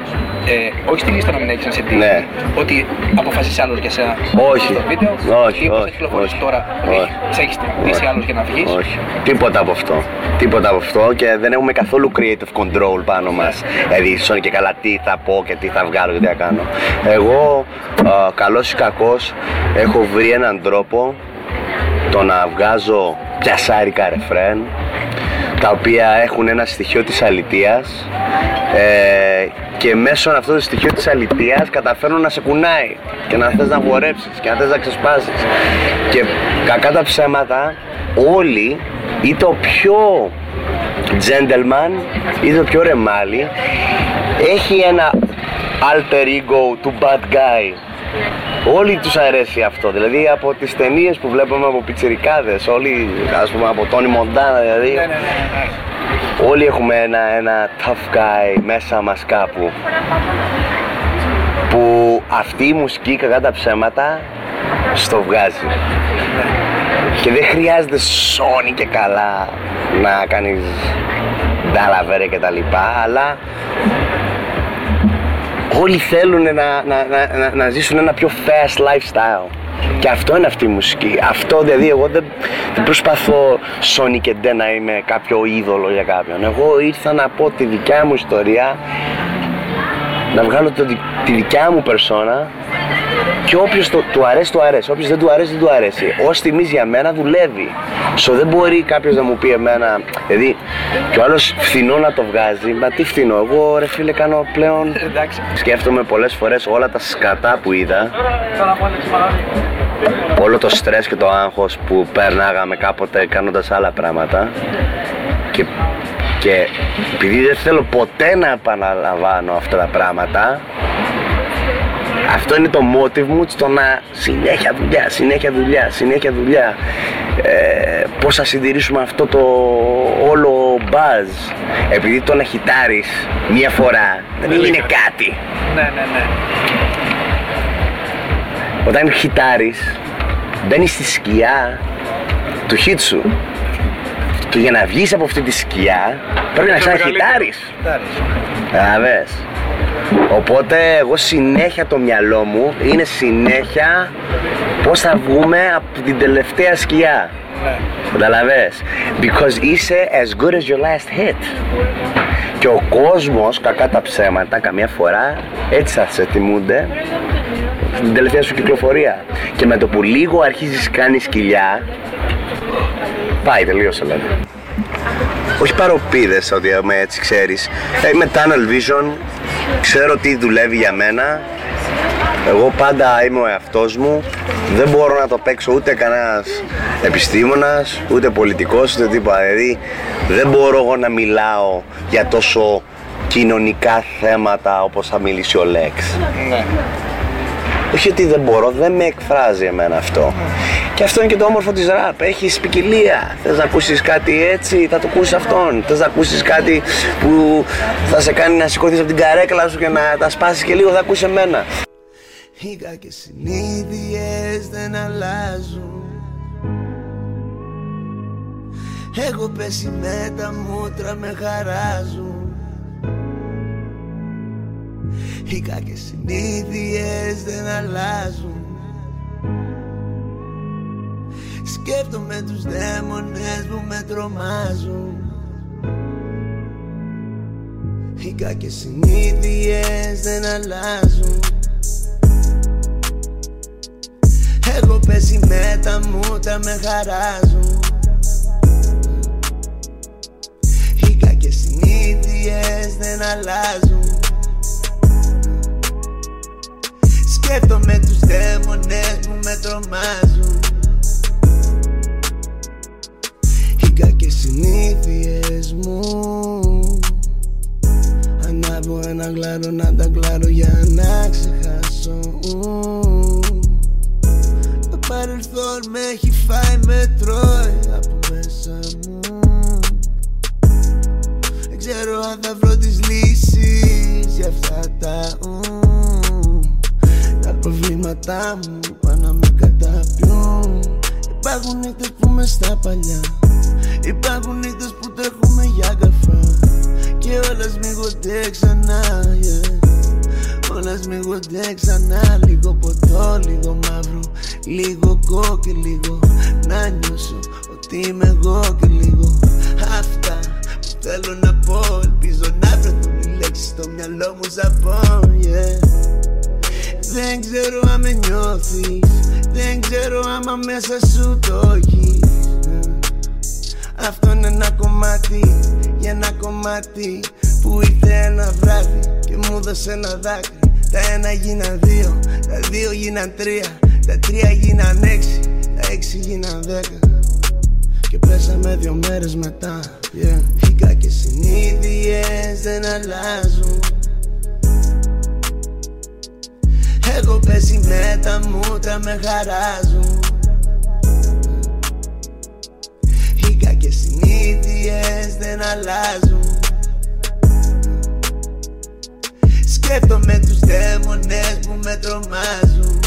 Speaker 5: ε, όχι στη λίστα να μην έχεις σε
Speaker 1: Ναι.
Speaker 5: ότι αποφασίσεις άλλος για σένα.
Speaker 1: Όχι.
Speaker 5: Στο βίντεο,
Speaker 1: Όχι,
Speaker 5: ή όπως
Speaker 1: όχι,
Speaker 5: έχει κυκλοφορήσει
Speaker 1: όχι.
Speaker 5: τώρα, ότι
Speaker 1: Όχι.
Speaker 5: σε έχεις δείσει
Speaker 1: Όχι.
Speaker 5: άλλος για να βγεις.
Speaker 1: Όχι. Τίποτα από αυτό. Τίποτα από αυτό και δεν έχουμε καθόλου creative control πάνω μας. Δηλαδή, σώνει και καλά τι θα πω και τι θα βγάλω και τι θα κάνω. Εγώ, α, καλός ή κακός, έχω βρει έναν τρόπο το να βγάζω πιασάρικα ρεφρέν τα οποία έχουν ένα στοιχείο της αλητείας ε, και μέσω αυτού του στοιχείου της αλητείας καταφέρνουν να σε κουνάει και να θες να χορέψεις και να θες να ξεσπάσεις. Και κακά τα ψέματα όλοι ή το πιο gentleman ή το πιο ρεμάλι έχει ένα alter ego του bad guy Όλοι τους αρέσει αυτό, δηλαδή από τις ταινίες που βλέπουμε από πιτσιρικάδες, όλοι ας πούμε από Τόνι Μοντάνα δηλαδή,
Speaker 5: Ναι, ναι, ναι, ναι.
Speaker 1: όλοι έχουμε ένα, ένα tough guy μέσα μας κάπου που αυτή η μουσική κακά τα ψέματα στο βγάζει και δεν χρειάζεται σώνει και καλά να κάνεις ντάλαβερε και τα λοιπά αλλά όλοι θέλουν να, να, να, να, να ζήσουν ένα πιο fast lifestyle και αυτό είναι αυτή η μουσική. Αυτό δηλαδή εγώ δεν, δεν προσπαθώ Sony και ντε να είμαι κάποιο είδωλο για κάποιον. Εγώ ήρθα να πω τη δικιά μου ιστορία, να βγάλω το, δι- τη δικιά μου περσόνα Και όποιος του αρέσει, του αρέσει. Όποιος δεν του αρέσει, δεν του αρέσει. Ω τιμή για μένα δουλεύει. Σο δεν μπορεί κάποιος να μου πει εμένα. Δηλαδή, και ο άλλος φθηνό να το βγάζει. Μα τι φθηνό, εγώ ρε φίλε κάνω πλέον.
Speaker 5: Εντάξει.
Speaker 1: Σκέφτομαι πολλές φορές όλα τα σκατά που είδα. Όλο το στρες και το άγχος που περνάγαμε κάποτε κάνοντας άλλα πράγματα και, και επειδή δεν θέλω ποτέ να επαναλαμβάνω αυτά τα πράγματα αυτό είναι το motive μου στο να συνέχεια δουλειά, συνέχεια δουλειά, συνέχεια δουλειά. Ε, πώς θα συντηρήσουμε αυτό το όλο buzz. Επειδή το να χιτάρεις μία φορά δεν είναι κάτι.
Speaker 5: Ναι, ναι, ναι.
Speaker 1: Όταν χιτάρεις μπαίνεις στη σκιά του hit σου. Και για να βγεις από αυτή τη σκιά πρέπει να ξαναχιτάρεις.
Speaker 5: Κοιτάρεις.
Speaker 1: Καταλαβες. Οπότε εγώ συνέχεια το μυαλό μου είναι συνέχεια πώς θα βγούμε από την τελευταία σκιά.
Speaker 5: Ναι.
Speaker 1: Καταλαβες; Because είσαι as good as your last hit. Και ο κόσμος, κακά τα ψέματα, καμιά φορά έτσι θα σε τιμούνται στην τελευταία σου κυκλοφορία. Και με το που λίγο αρχίζεις κάνεις κοιλιά, πάει, τελείωσε δηλαδή. Όχι παροπίδες ότι είμαι έτσι ξέρεις. Ε, Είμαι tunnel vision, ξέρω τι δουλεύει για μένα. Εγώ πάντα είμαι ο εαυτός μου. Δεν μπορώ να το παίξω ούτε κανένας επιστήμονας, ούτε πολιτικός, ούτε τίποτα. Δηλαδή δεν μπορώ εγώ να μιλάω για τόσο κοινωνικά θέματα όπως θα μιλήσει ο Λέξ.
Speaker 5: Ναι.
Speaker 1: Όχι ότι δεν μπορώ, δεν με εκφράζει εμένα αυτό. Και αυτό είναι και το όμορφο της ραπ. Έχεις ποικιλία. Θες να ακούσεις κάτι έτσι, θα το ακούσεις αυτόν. Θες να ακούσεις κάτι που θα σε κάνει να σηκώθεις από την καρέκλα σου και να τα σπάσεις και λίγο, θα ακούσεις εμένα.
Speaker 4: Οι κακές συνήθειες δεν αλλάζουν Έχω πέσει με τα μούτρα με χαράζουν Οι κακές συνήθειες δεν αλλάζουν. Σκέφτομαι τους δαίμονες που με τρομάζουν. Οι κακές συνήθειες δεν αλλάζουν. Έχω πέσει με τα μούτρα με χαράζουν. Οι κακές συνήθειες δεν αλλάζουν Σκέφτομαι τους δαίμονες που με τρομάζουν. Οι κακές συνήθειες μου. Ανάβω ένα γλάρο να τα κλάρω για να ξεχάσω. Το παρελθόν με έχει φάει με τρώει από μέσα μου. Δεν ξέρω αν θα βρω τις λύσεις για αυτά τα ου. Τα προβλήματά μου πάνε να με καταπιούν. Υπάρχουν νύχτες που με στα παλιά. Υπάρχουν νύχτες που τρέχουμε για καφέ Και όλα σμίγονται ξανά yeah. Όλα σμίγονται ξανά. Λίγο ποτό, λίγο μαύρο Λίγο κόκκι, λίγο Να νιώσω ότι είμαι εγώ και λίγο. Αυτά που θέλω να πω Ελπίζω να βρω τη λέξη στο μυαλό μου σαν πω yeah. Δεν ξέρω αν με νιώθεις. Δεν ξέρω άμα μέσα σου το έχεις. Αυτό είναι ένα κομμάτι Για ένα κομμάτι Που ήρθε ένα βράδυ Και μου δώσε ένα δάκρυ. Τα ένα γίναν δύο Τα δύο γίναν τρία Τα τρία γίναν έξι Τα έξι γίναν δέκα. Και πέσαμε δύο μέρες μετά yeah. Οι κακές συνήθειες δεν αλλάζουν Έχω πέσει με τα μούτρα με χαράζουν. Οι κακές συνήθειες δεν αλλάζουν. Σκέφτομαι τους δαίμονες που με τρομάζουν.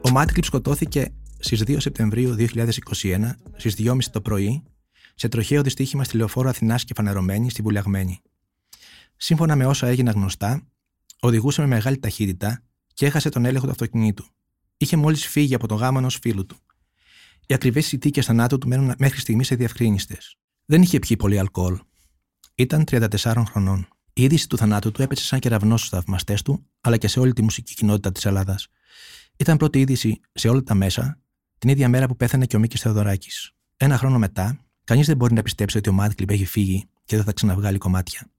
Speaker 2: Ο Μάτκλιπ σκοτώθηκε στις 2 Σεπτεμβρίου 2021 στις 2.30 το πρωί σε τροχαίο δυστύχημα στη λεωφόρο Αθηνάς και Φανερωμένη στη Βουλιαγμένη. Σύμφωνα με όσα έγιναν γνωστά, οδηγούσε με μεγάλη ταχύτητα και έχασε τον έλεγχο του αυτοκινήτου. Είχε μόλις φύγει από τον γάμο ενός φίλου του. Οι ακριβές συνθήκες θανάτου του μένουν μέχρι στιγμής αδιευκρίνηστε. Δεν είχε πιει πολύ αλκοόλ. Ήταν 34 χρονών. Η είδηση του θανάτου του έπεσε σαν κεραυνός στους θαυμαστές του, αλλά και σε όλη τη μουσική κοινότητα της Ελλάδας. Ήταν πρώτη είδηση σε όλα τα μέσα την ίδια μέρα που πέθανε και ο Μίκης Θεοδωράκης. Ένα χρόνο μετά, κανείς δεν μπορεί να πιστέψει ότι ο Madclip έχει φύγει και δεν θα ξαναβγάλει κομμάτια.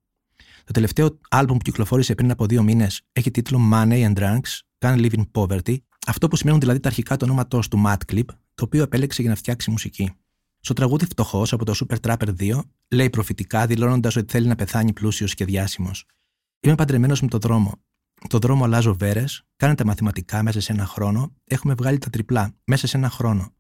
Speaker 2: Το τελευταίο άλμπουμ που κυκλοφόρησε πριν από δύο μήνες έχει τίτλο Money and Drunks, Can't Live in Poverty, αυτό που σημαίνουν δηλαδή τα αρχικά του ονόματό του Madclip, το οποίο επέλεξε για να φτιάξει μουσική. Στο τραγούδι Φτωχός από το Super Trapper 2, λέει προφητικά δηλώνοντας ότι θέλει να πεθάνει πλούσιος και διάσημος. Είμαι παντρεμένος με το δρόμο. Το δρόμο αλλάζω βέρες, κάνετε μαθηματικά μέσα σε ένα χρόνο, έχουμε βγάλει τα τριπλά μέσα σε ένα χρόνο.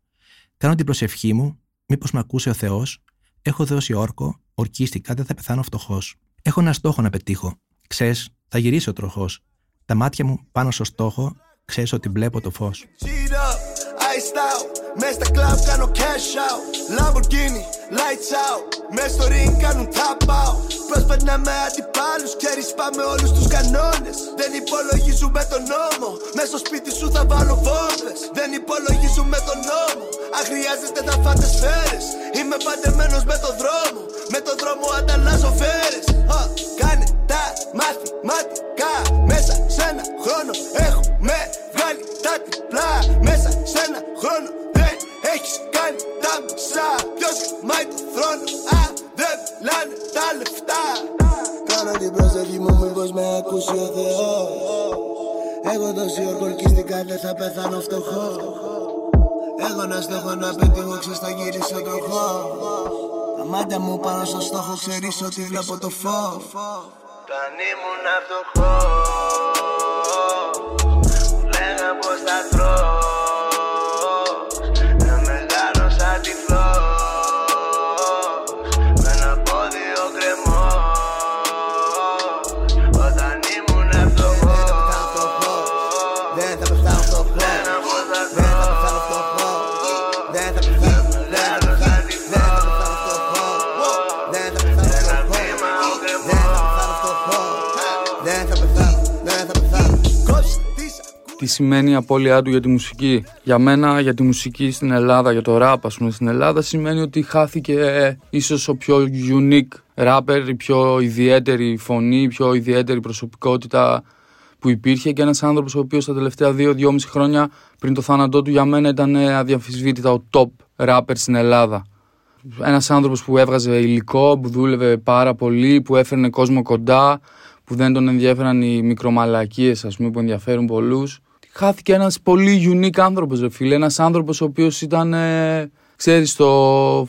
Speaker 2: Κάνω την προσευχή μου, μήπως με ακούσει ο Θεός, έχω δώσει όρκο, ορκίστηκα, δεν θα πεθάνω φτωχός. Έχω ένα στόχο να πετύχω. Ξέρεις, θα γυρίσει τροχός. Τα μάτια μου πάνω στο στόχο, ξέρεις ότι βλέπω το φως.
Speaker 4: Iced out, μες στα κλαμπ κάνω cash out. Lamborghini, lights out. Μες στο ring κάνουν tap out. Προσπερνάμε αντιπάλους και πάμε όλους τους κανόνες. Δεν υπολογίζουμε τον νόμο. Μες στο σπίτι σου θα βάλω βόμβες. Δεν υπολογίζουμε τον νόμο. Αν χρειάζεται θα φάτε σφαίρες. Είμαι παντεμένος με το δρόμο. Με το δρόμο ανταλλάζω φέρες. Κάνε τα μαθηματικά Μέσα σε ένα χρόνο έχουμε βγάλει τα τυπλά. Μέσα σε ένα χρόνο δεν έχεις κάνει τα μισά. Ποιος γεμάει το θρόνο, α, δεν μιλάνε τα λεφτά. Κάνω την προσοχή μου μήπως με ακούσει ο Θεός. Έχω τόση ορκολκίστηκα δεν θα πεθάνω φτωχό. Έχω ένα στόχο να πετύχω ξέρεις θα γυρίσω τροχό Τα μάτια μου πάνω στο στόχο ξέρεις ότι βλέπω το φως. Όταν ήμουν φτωχός Λέγα πως θα τρώω
Speaker 8: τι σημαίνει η απώλειά του για τη μουσική. Για μένα, για τη μουσική στην Ελλάδα, για το rap, ας πούμε, στην Ελλάδα, σημαίνει ότι χάθηκε ε, ίσως ο πιο unique rapper, η πιο ιδιαίτερη φωνή, η πιο ιδιαίτερη προσωπικότητα που υπήρχε και ένας άνθρωπος ο οποίος τα τελευταία δύο-δυόμιση χρόνια πριν το θάνατό του για μένα ήταν ε, αδιαμφισβήτητα ο top rapper στην Ελλάδα. Ένας άνθρωπος που έβγαζε υλικό, που δούλευε πάρα πολύ, που έφερνε κόσμο κοντά, που δεν τον ενδιαφέραν οι μικρομαλακίες ας πούμε που ενδιαφέρουν πολλούς. Χάθηκε ένας πολύ unique άνθρωπος ρε φίλε, ένας άνθρωπος ο οποίος ήταν, ε, ξέρεις, το,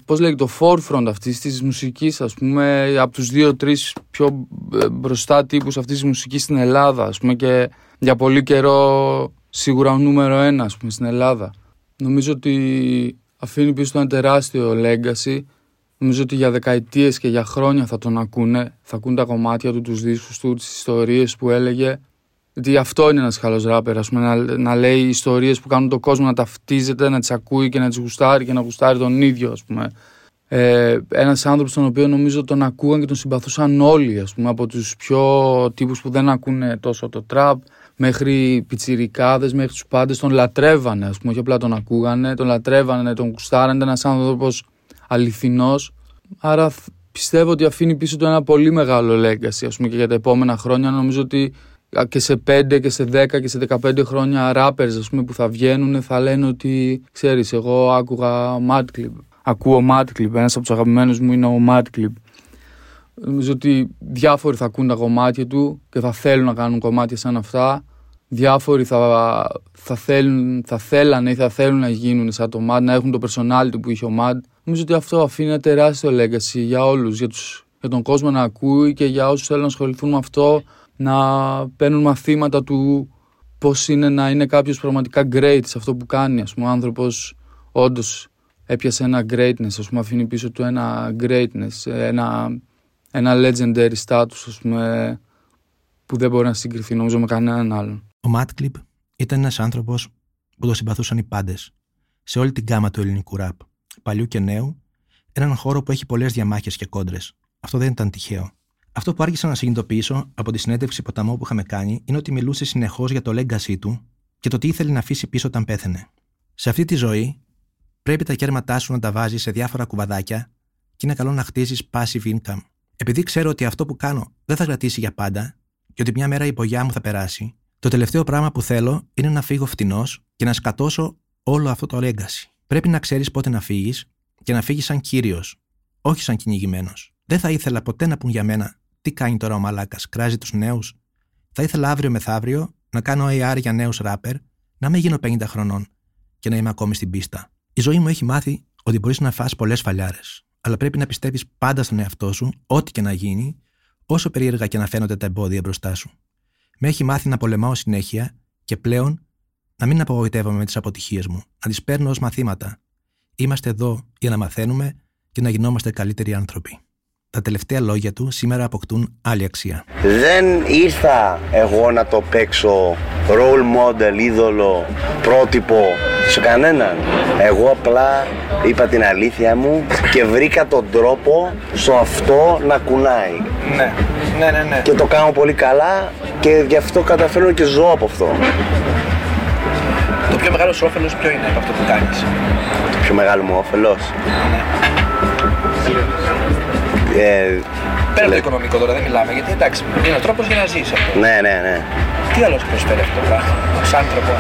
Speaker 8: πώς λέγεται, το forefront αυτής της μουσικής ας πούμε, από τους δύο-τρεις πιο ε, μπροστά τύπους αυτής της μουσικής στην Ελλάδα ας πούμε και για πολύ καιρό σίγουρα ο νούμερο ένα ας πούμε στην Ελλάδα. Νομίζω ότι αφήνει πίσω του ένα τεράστιο legacy Νομίζω ότι για δεκαετίες και για χρόνια θα τον ακούνε. Θα ακούν τα κομμάτια του, τους δίσκους του, τις ιστορίες που έλεγε. Γιατί αυτό είναι ένας καλός ράπερ, ας πούμε, να, να λέει ιστορίες που κάνουν τον κόσμο να ταυτίζεται, να τις ακούει και να τις γουστάρει και να γουστάρει τον ίδιο, ας πούμε. Ε, ένας άνθρωπος τον οποίο νομίζω τον ακούγαν και τον συμπαθούσαν όλοι, ας πούμε, από τους πιο τύπους που δεν ακούνε τόσο το τραπ, μέχρι πιτσιρικάδες, μέχρι τους πάντες, τον λατρεύανε, ας πούμε, όχι απλά τον ακούγανε, τον λατρεύανε, τον γουστάρανε. Ήταν ένας άνθρωπος αληθινός άρα πιστεύω ότι αφήνει πίσω του ένα πολύ μεγάλο legacy ας πούμε και για τα επόμενα χρόνια νομίζω ότι και σε 5 και σε 10 και σε 15 χρόνια rappers ας πούμε που θα βγαίνουν θα λένε ότι ξέρεις εγώ άκουγα Madclip ακούω Madclip ένας από τους αγαπημένους μου είναι ο Madclip νομίζω ότι διάφοροι θα ακούν τα κομμάτια του και θα θέλουν να κάνουν κομμάτια σαν αυτά. Διάφοροι θα, θα, θέλουν, θα θέλανε ή θα θέλουν να γίνουν σαν το Mad, να έχουν το personality που είχε ο Mad. Νομίζω ότι αυτό αφήνει ένα τεράστιο legacy για όλους, για, τους, για τον κόσμο να ακούει και για όσους θέλουν να ασχοληθούν με αυτό, να παίρνουν μαθήματα του πώς είναι να είναι κάποιος πραγματικά great σε αυτό που κάνει. Ας πούμε, ο άνθρωπος όντως έπιασε ένα greatness, ας πούμε, αφήνει πίσω του ένα greatness, ένα, ένα legendary status, ας πούμε, που δεν μπορεί να συγκριθεί νομίζω με κανέναν άλλον.
Speaker 2: Ο Μάτκλιπ ήταν ένας άνθρωπος που το συμπαθούσαν οι πάντες, σε όλη την γάμα του ελληνικού ραπ, παλιού και νέου, έναν χώρο που έχει πολλές διαμάχες και κόντρες. Αυτό δεν ήταν τυχαίο. Αυτό που άρχισα να συνειδητοποιήσω από τη συνέντευξη ποταμό που είχαμε κάνει είναι ότι μιλούσε συνεχώς για το legacy του και το τι ήθελε να αφήσει πίσω όταν πέθανε. Σε αυτή τη ζωή, πρέπει τα κέρματά σου να τα βάζεις σε διάφορα κουβαδάκια και είναι καλό να χτίζεις passive income. Επειδή ξέρω ότι αυτό που κάνω δεν θα κρατήσει για πάντα και ότι μια μέρα η υπογειά μου θα περάσει, το τελευταίο πράγμα που θέλω είναι να φύγω φτηνός και να σκατώσω όλο αυτό το legacy. Πρέπει να ξέρεις πότε να φύγεις και να φύγεις σαν κύριος, όχι σαν κυνηγημένος. Δεν θα ήθελα ποτέ να πούν για μένα τι κάνει τώρα ο Μαλάκας, κράζει τους νέους; Θα ήθελα αύριο μεθαύριο να κάνω AR για νέους ράπερ, να μην γίνω 50 χρονών και να είμαι ακόμη στην πίστα. Η ζωή μου έχει μάθει ότι μπορείς να φας πολλές φαλιάρες, αλλά πρέπει να πιστεύεις πάντα στον εαυτό σου, ό,τι και να γίνει, όσο περίεργα και να φαίνονται τα εμπόδια μπροστά σου. Με έχει μάθει να πολεμάω συνέχεια και πλέον να μην απογοητεύομαι με τις αποτυχίες μου, να τις παίρνω ως μαθήματα. Είμαστε εδώ για να μαθαίνουμε και να γινόμαστε καλύτεροι άνθρωποι. Τα τελευταία λόγια του σήμερα αποκτούν άλλη αξία.
Speaker 1: Δεν ήρθα εγώ να το παίξω role model, είδωλο, πρότυπο σε κανέναν. Εγώ απλά είπα την αλήθεια μου και βρήκα τον τρόπο στο αυτό να κουνάει.
Speaker 5: Ναι, ναι, ναι. ναι.
Speaker 1: Και το κάνω πολύ καλά και γι' αυτό καταφέρνω και ζω από αυτό.
Speaker 5: Το πιο μεγάλο σου όφελος ποιο είναι από αυτό που κάνεις;
Speaker 1: Το πιο μεγάλο μου όφελος; Ε,
Speaker 5: Πέρα από το οικονομικό τώρα δεν μιλάμε, γιατί εντάξει, είναι ο τρόπος για να ζήσει αυτό.
Speaker 1: ναι, ναι, ναι.
Speaker 5: Τι άλλο σου προσφέρει αυτό το πράγμα, ως άνθρωπο.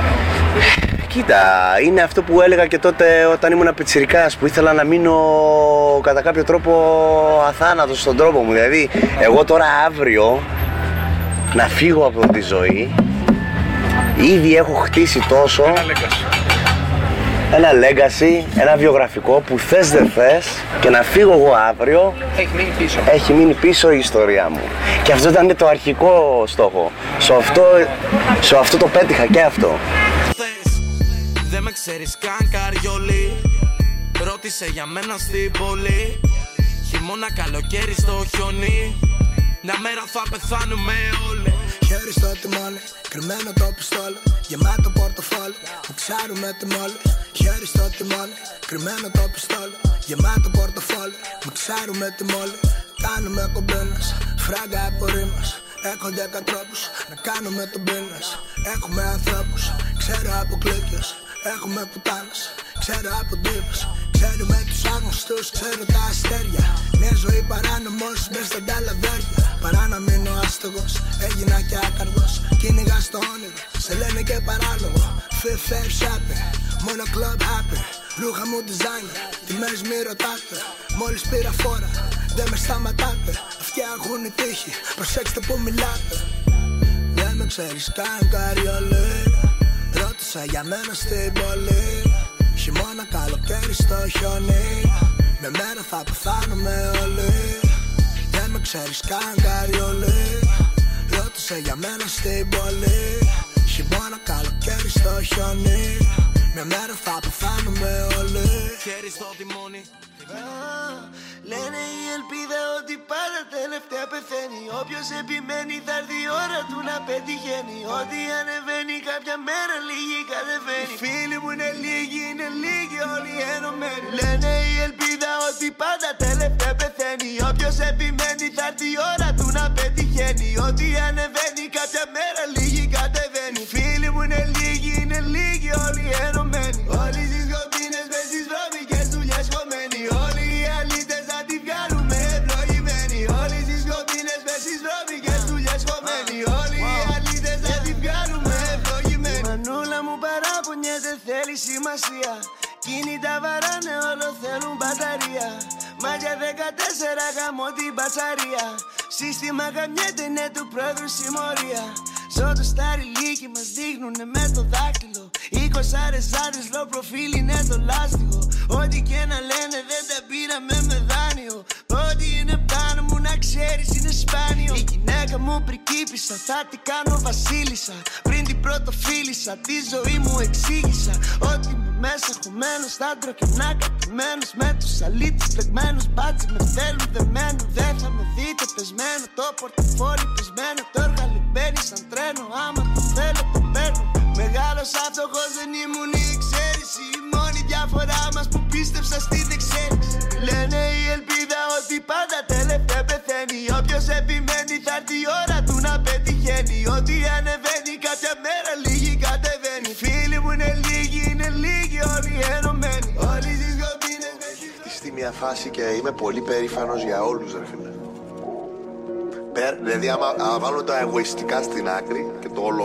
Speaker 1: Κοίτα, είναι αυτό που έλεγα και τότε όταν ήμουν πιτσιρικάς που ήθελα να μείνω κατά κάποιο τρόπο αθάνατος στον τρόπο μου. Δηλαδή, εγώ τώρα αύριο να φύγω από τη ζωή, ήδη έχω χτίσει τόσο ένα legacy, ένα βιογραφικό που θες δεν θες και να φύγω εγώ αύριο
Speaker 5: Έχει μείνει πίσω.
Speaker 1: έχει μείνει πίσω η ιστορία μου. Και αυτό ήταν το αρχικό στόχο. Σε αυτό, σε αυτό το πέτυχα και αυτό.
Speaker 4: θες Δεν με ξέρεις καν καριόλι Ρώτησε για μένα στην πόλη Χειμώνα καλοκαίρι στο χιόνι Μια μέρα θα πεθάνουμε όλοι Χέρι στο τιμόνι, κρυμμένο το πιστόλι Γεμάτο πορτοφόλι, που ξέρουμε τη μόλι. Χέρι στο τιμόνι, κρυμμένο το πιστόλι Γεμάτο πορτοφόλι, που ξέρουμε τη μόλι. Κάνουμε κομπίνες, φράγκα από ρήμες Έχω δέκα τρόπους να κάνουμε τον πίνες Έχουμε ανθρώπους, ξέρω από κλίκες. Έχουμε πουτάνες, ξέρω από τύπους Ξέρουμε τους άγνωστους, ξέρω τα αστέρια. Μια ζωή παράνομος μες στα ταλαβέρια Παρά να μείνω άστογος, έγινα και άκαρδος Κυνηγά στο όνειρο, σε λένε και παράλογο. Fit fair shopping, μόνο club happy. Ρούχα μου designer, τιμές μη ρωτάτε. Μόλις πήρα φόρα, δεν με σταματάτε. Αυτιά έχουν η τύχη, προσέξτε που μιλάτε. Δεν με ξέρεις καν καριολί. Ρώτησα για μένα στην πόλη Χειμώνα καλοκαίρι στο χιόνι. Με μέρα θα πεθάνουμε όλοι. Δεν με ξέρεις καν καριολί Ρώτησα για μένα στην πόλη. Χειμώνα καλοκαίρι στο χιόνι. Με μέρα θα πεθάνουμε όλοι. Χέρι στο τιμόνι Λένε η ελπίδα ότι πάντα τελευταία πεθαίνει. Όποιος επιμένει θα έρθει η ώρα του να πετυχαίνει. Ό,τι ανεβαίνει κάποια μέρα λίγη κατεβαίνει. Οι φίλοι μου είναι λίγοι, είναι λίγοι όλοι ενωμένοι. Λένε η ελπίδα ότι πάντα τελευταία πεθαίνει. Όποιος επιμένει θα έρθει η ώρα του να πετυχαίνει. Ό,τι ανεβαίνει γαμώ την μπατσαρία Σύστημα γαμιέται είναι του πρόεδρου συμμορία. Σώτο στα ρηλίκι μας δείχνουνε με το δάκτυλο Είκοσάρες άντρες low προφίλ είναι το λάστιχο. Ό,τι και να λένε δεν τα πήραμε με δάνειο. Ό,τι είναι πάνω μου να ξέρεις είναι σπάνιο. Η γυναίκα μου πρικύπησα θα την κάνω βασίλισσα. Πριν την πρώτο φίλησα τη ζωή μου εξήγησα. Ότι είμαι μέσα χωμένος θα και να κατημένος Με τους αλήτες πλεγμένους μπάτσι με θέλουν δεμένο Δεν θα με δείτε πεσμένο το πορτοφόλι πεσμένο Το έργαλι μπαίνει σαν τρένο άμα το θέλω το παίρνω. Μεγάλος αυτοχός δεν ήμουν η εξαίρεση Η μόνη διαφορά μας που πίστεψα στην εξαίρεση. Λένε η ελπίδα ότι πάντα τελευταία πεθαίνει Όποιος επιμένει θα έρθει η ώρα του να πετυχαίνει Ότι ανεβαίνει
Speaker 7: μια φάση και είμαι πολύ περήφανος για όλους ρε φίλε.
Speaker 1: Πέρα- Δηλαδή, άμα, άμα βάλω τα εγωιστικά στην άκρη και το όλο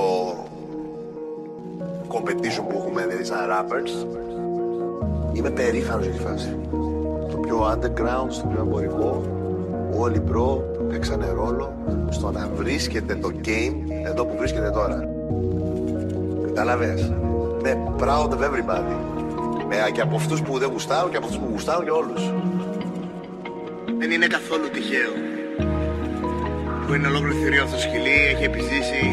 Speaker 1: competition που έχουμε δηλαδή σαν rappers, είμαι περήφανος για τη φάση. Το πιο underground, στο πιο εμπορικό, όλοι bro παίξανε ρόλο στο να βρίσκεται το game εδώ που βρίσκεται τώρα. Κατάλαβες; Με proud of everybody. Με, και από αυτούς που δεν γουστάρουν και από αυτούς που γουστάρουν και όλους. Δεν είναι καθόλου τυχαίο που είναι ολόκληρο θηρίο αυτό το σκυλί, έχει επιζήσει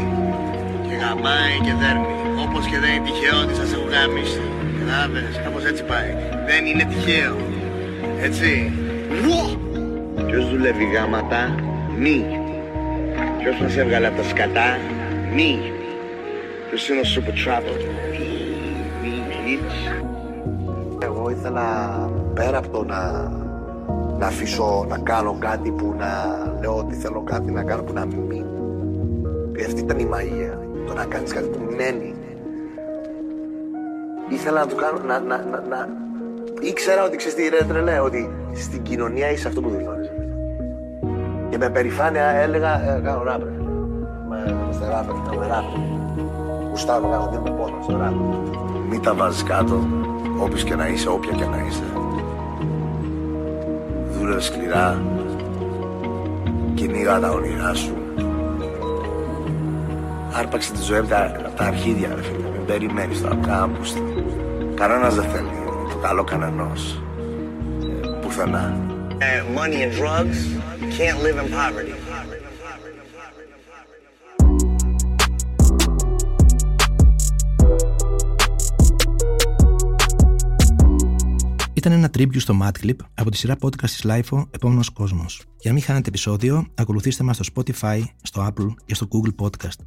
Speaker 1: και γαμάει και δέρνει. Όπως και δεν είναι τυχαίο ότι σας έχω γαμίσει. Κατάλαβες, κάπως έτσι πάει. Δεν είναι τυχαίο. Έτσι. Βουο! Ποιος δουλεύει γάματα, μη. Ποιος μας έβγαλε από τα σκατά, μη. Ποιος είναι ο super trapper, μη, μη, bitch. Εγώ ήθελα πέρα από το να να αφήσω να κάνω κάτι που να λέω ότι θέλω κάτι να κάνω που να μην. Ε, Αυτή ήταν η μαγεία. Το να κάνεις κάτι που μένει. Ήθελα να το κάνω, να, να, να, να... Ήξερα ότι ξέρεις τι ρε τρελέ, ότι στην κοινωνία είσαι αυτό που δηλώνεις. Και με περηφάνεια έλεγα, ε, κάνω ράπερ. Με, είμαστε ράπερ, κάνουμε ράπερ. Γουστάρω, κάνω, δεν με πόνος στο ράπερ. Μην τα βάζεις κάτω, όποιος και να είσαι, όποια και να είσαι. Δούλευε σκληρά κυνήγα τα όνειρά σου. Άρπαξε τη ζωή από τα, απ' τα αρχίδια ρε φίλε. Μην περιμένεις τώρα κάμπους κανένας δεν θέλει το καλό κανενός. Ε, πουθενά. Money and drugs can't live in poverty
Speaker 2: Ήταν ένα tribute στο Madclip από τη σειρά podcast της LIFO Επόμενος Κόσμος. Για να μην χάνετε επεισόδιο, ακολουθήστε μας στο Spotify, στο Apple και στο Google Podcast.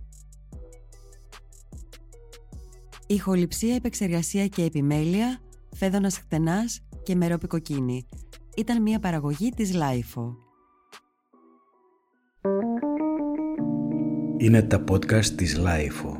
Speaker 9: Ηχοληψία, επεξεργασία και επιμέλεια, φέδωνας χτενάς και μερόπικοκίνη. Ήταν μια παραγωγή της LIFO.
Speaker 3: Είναι τα podcast της Lifeo.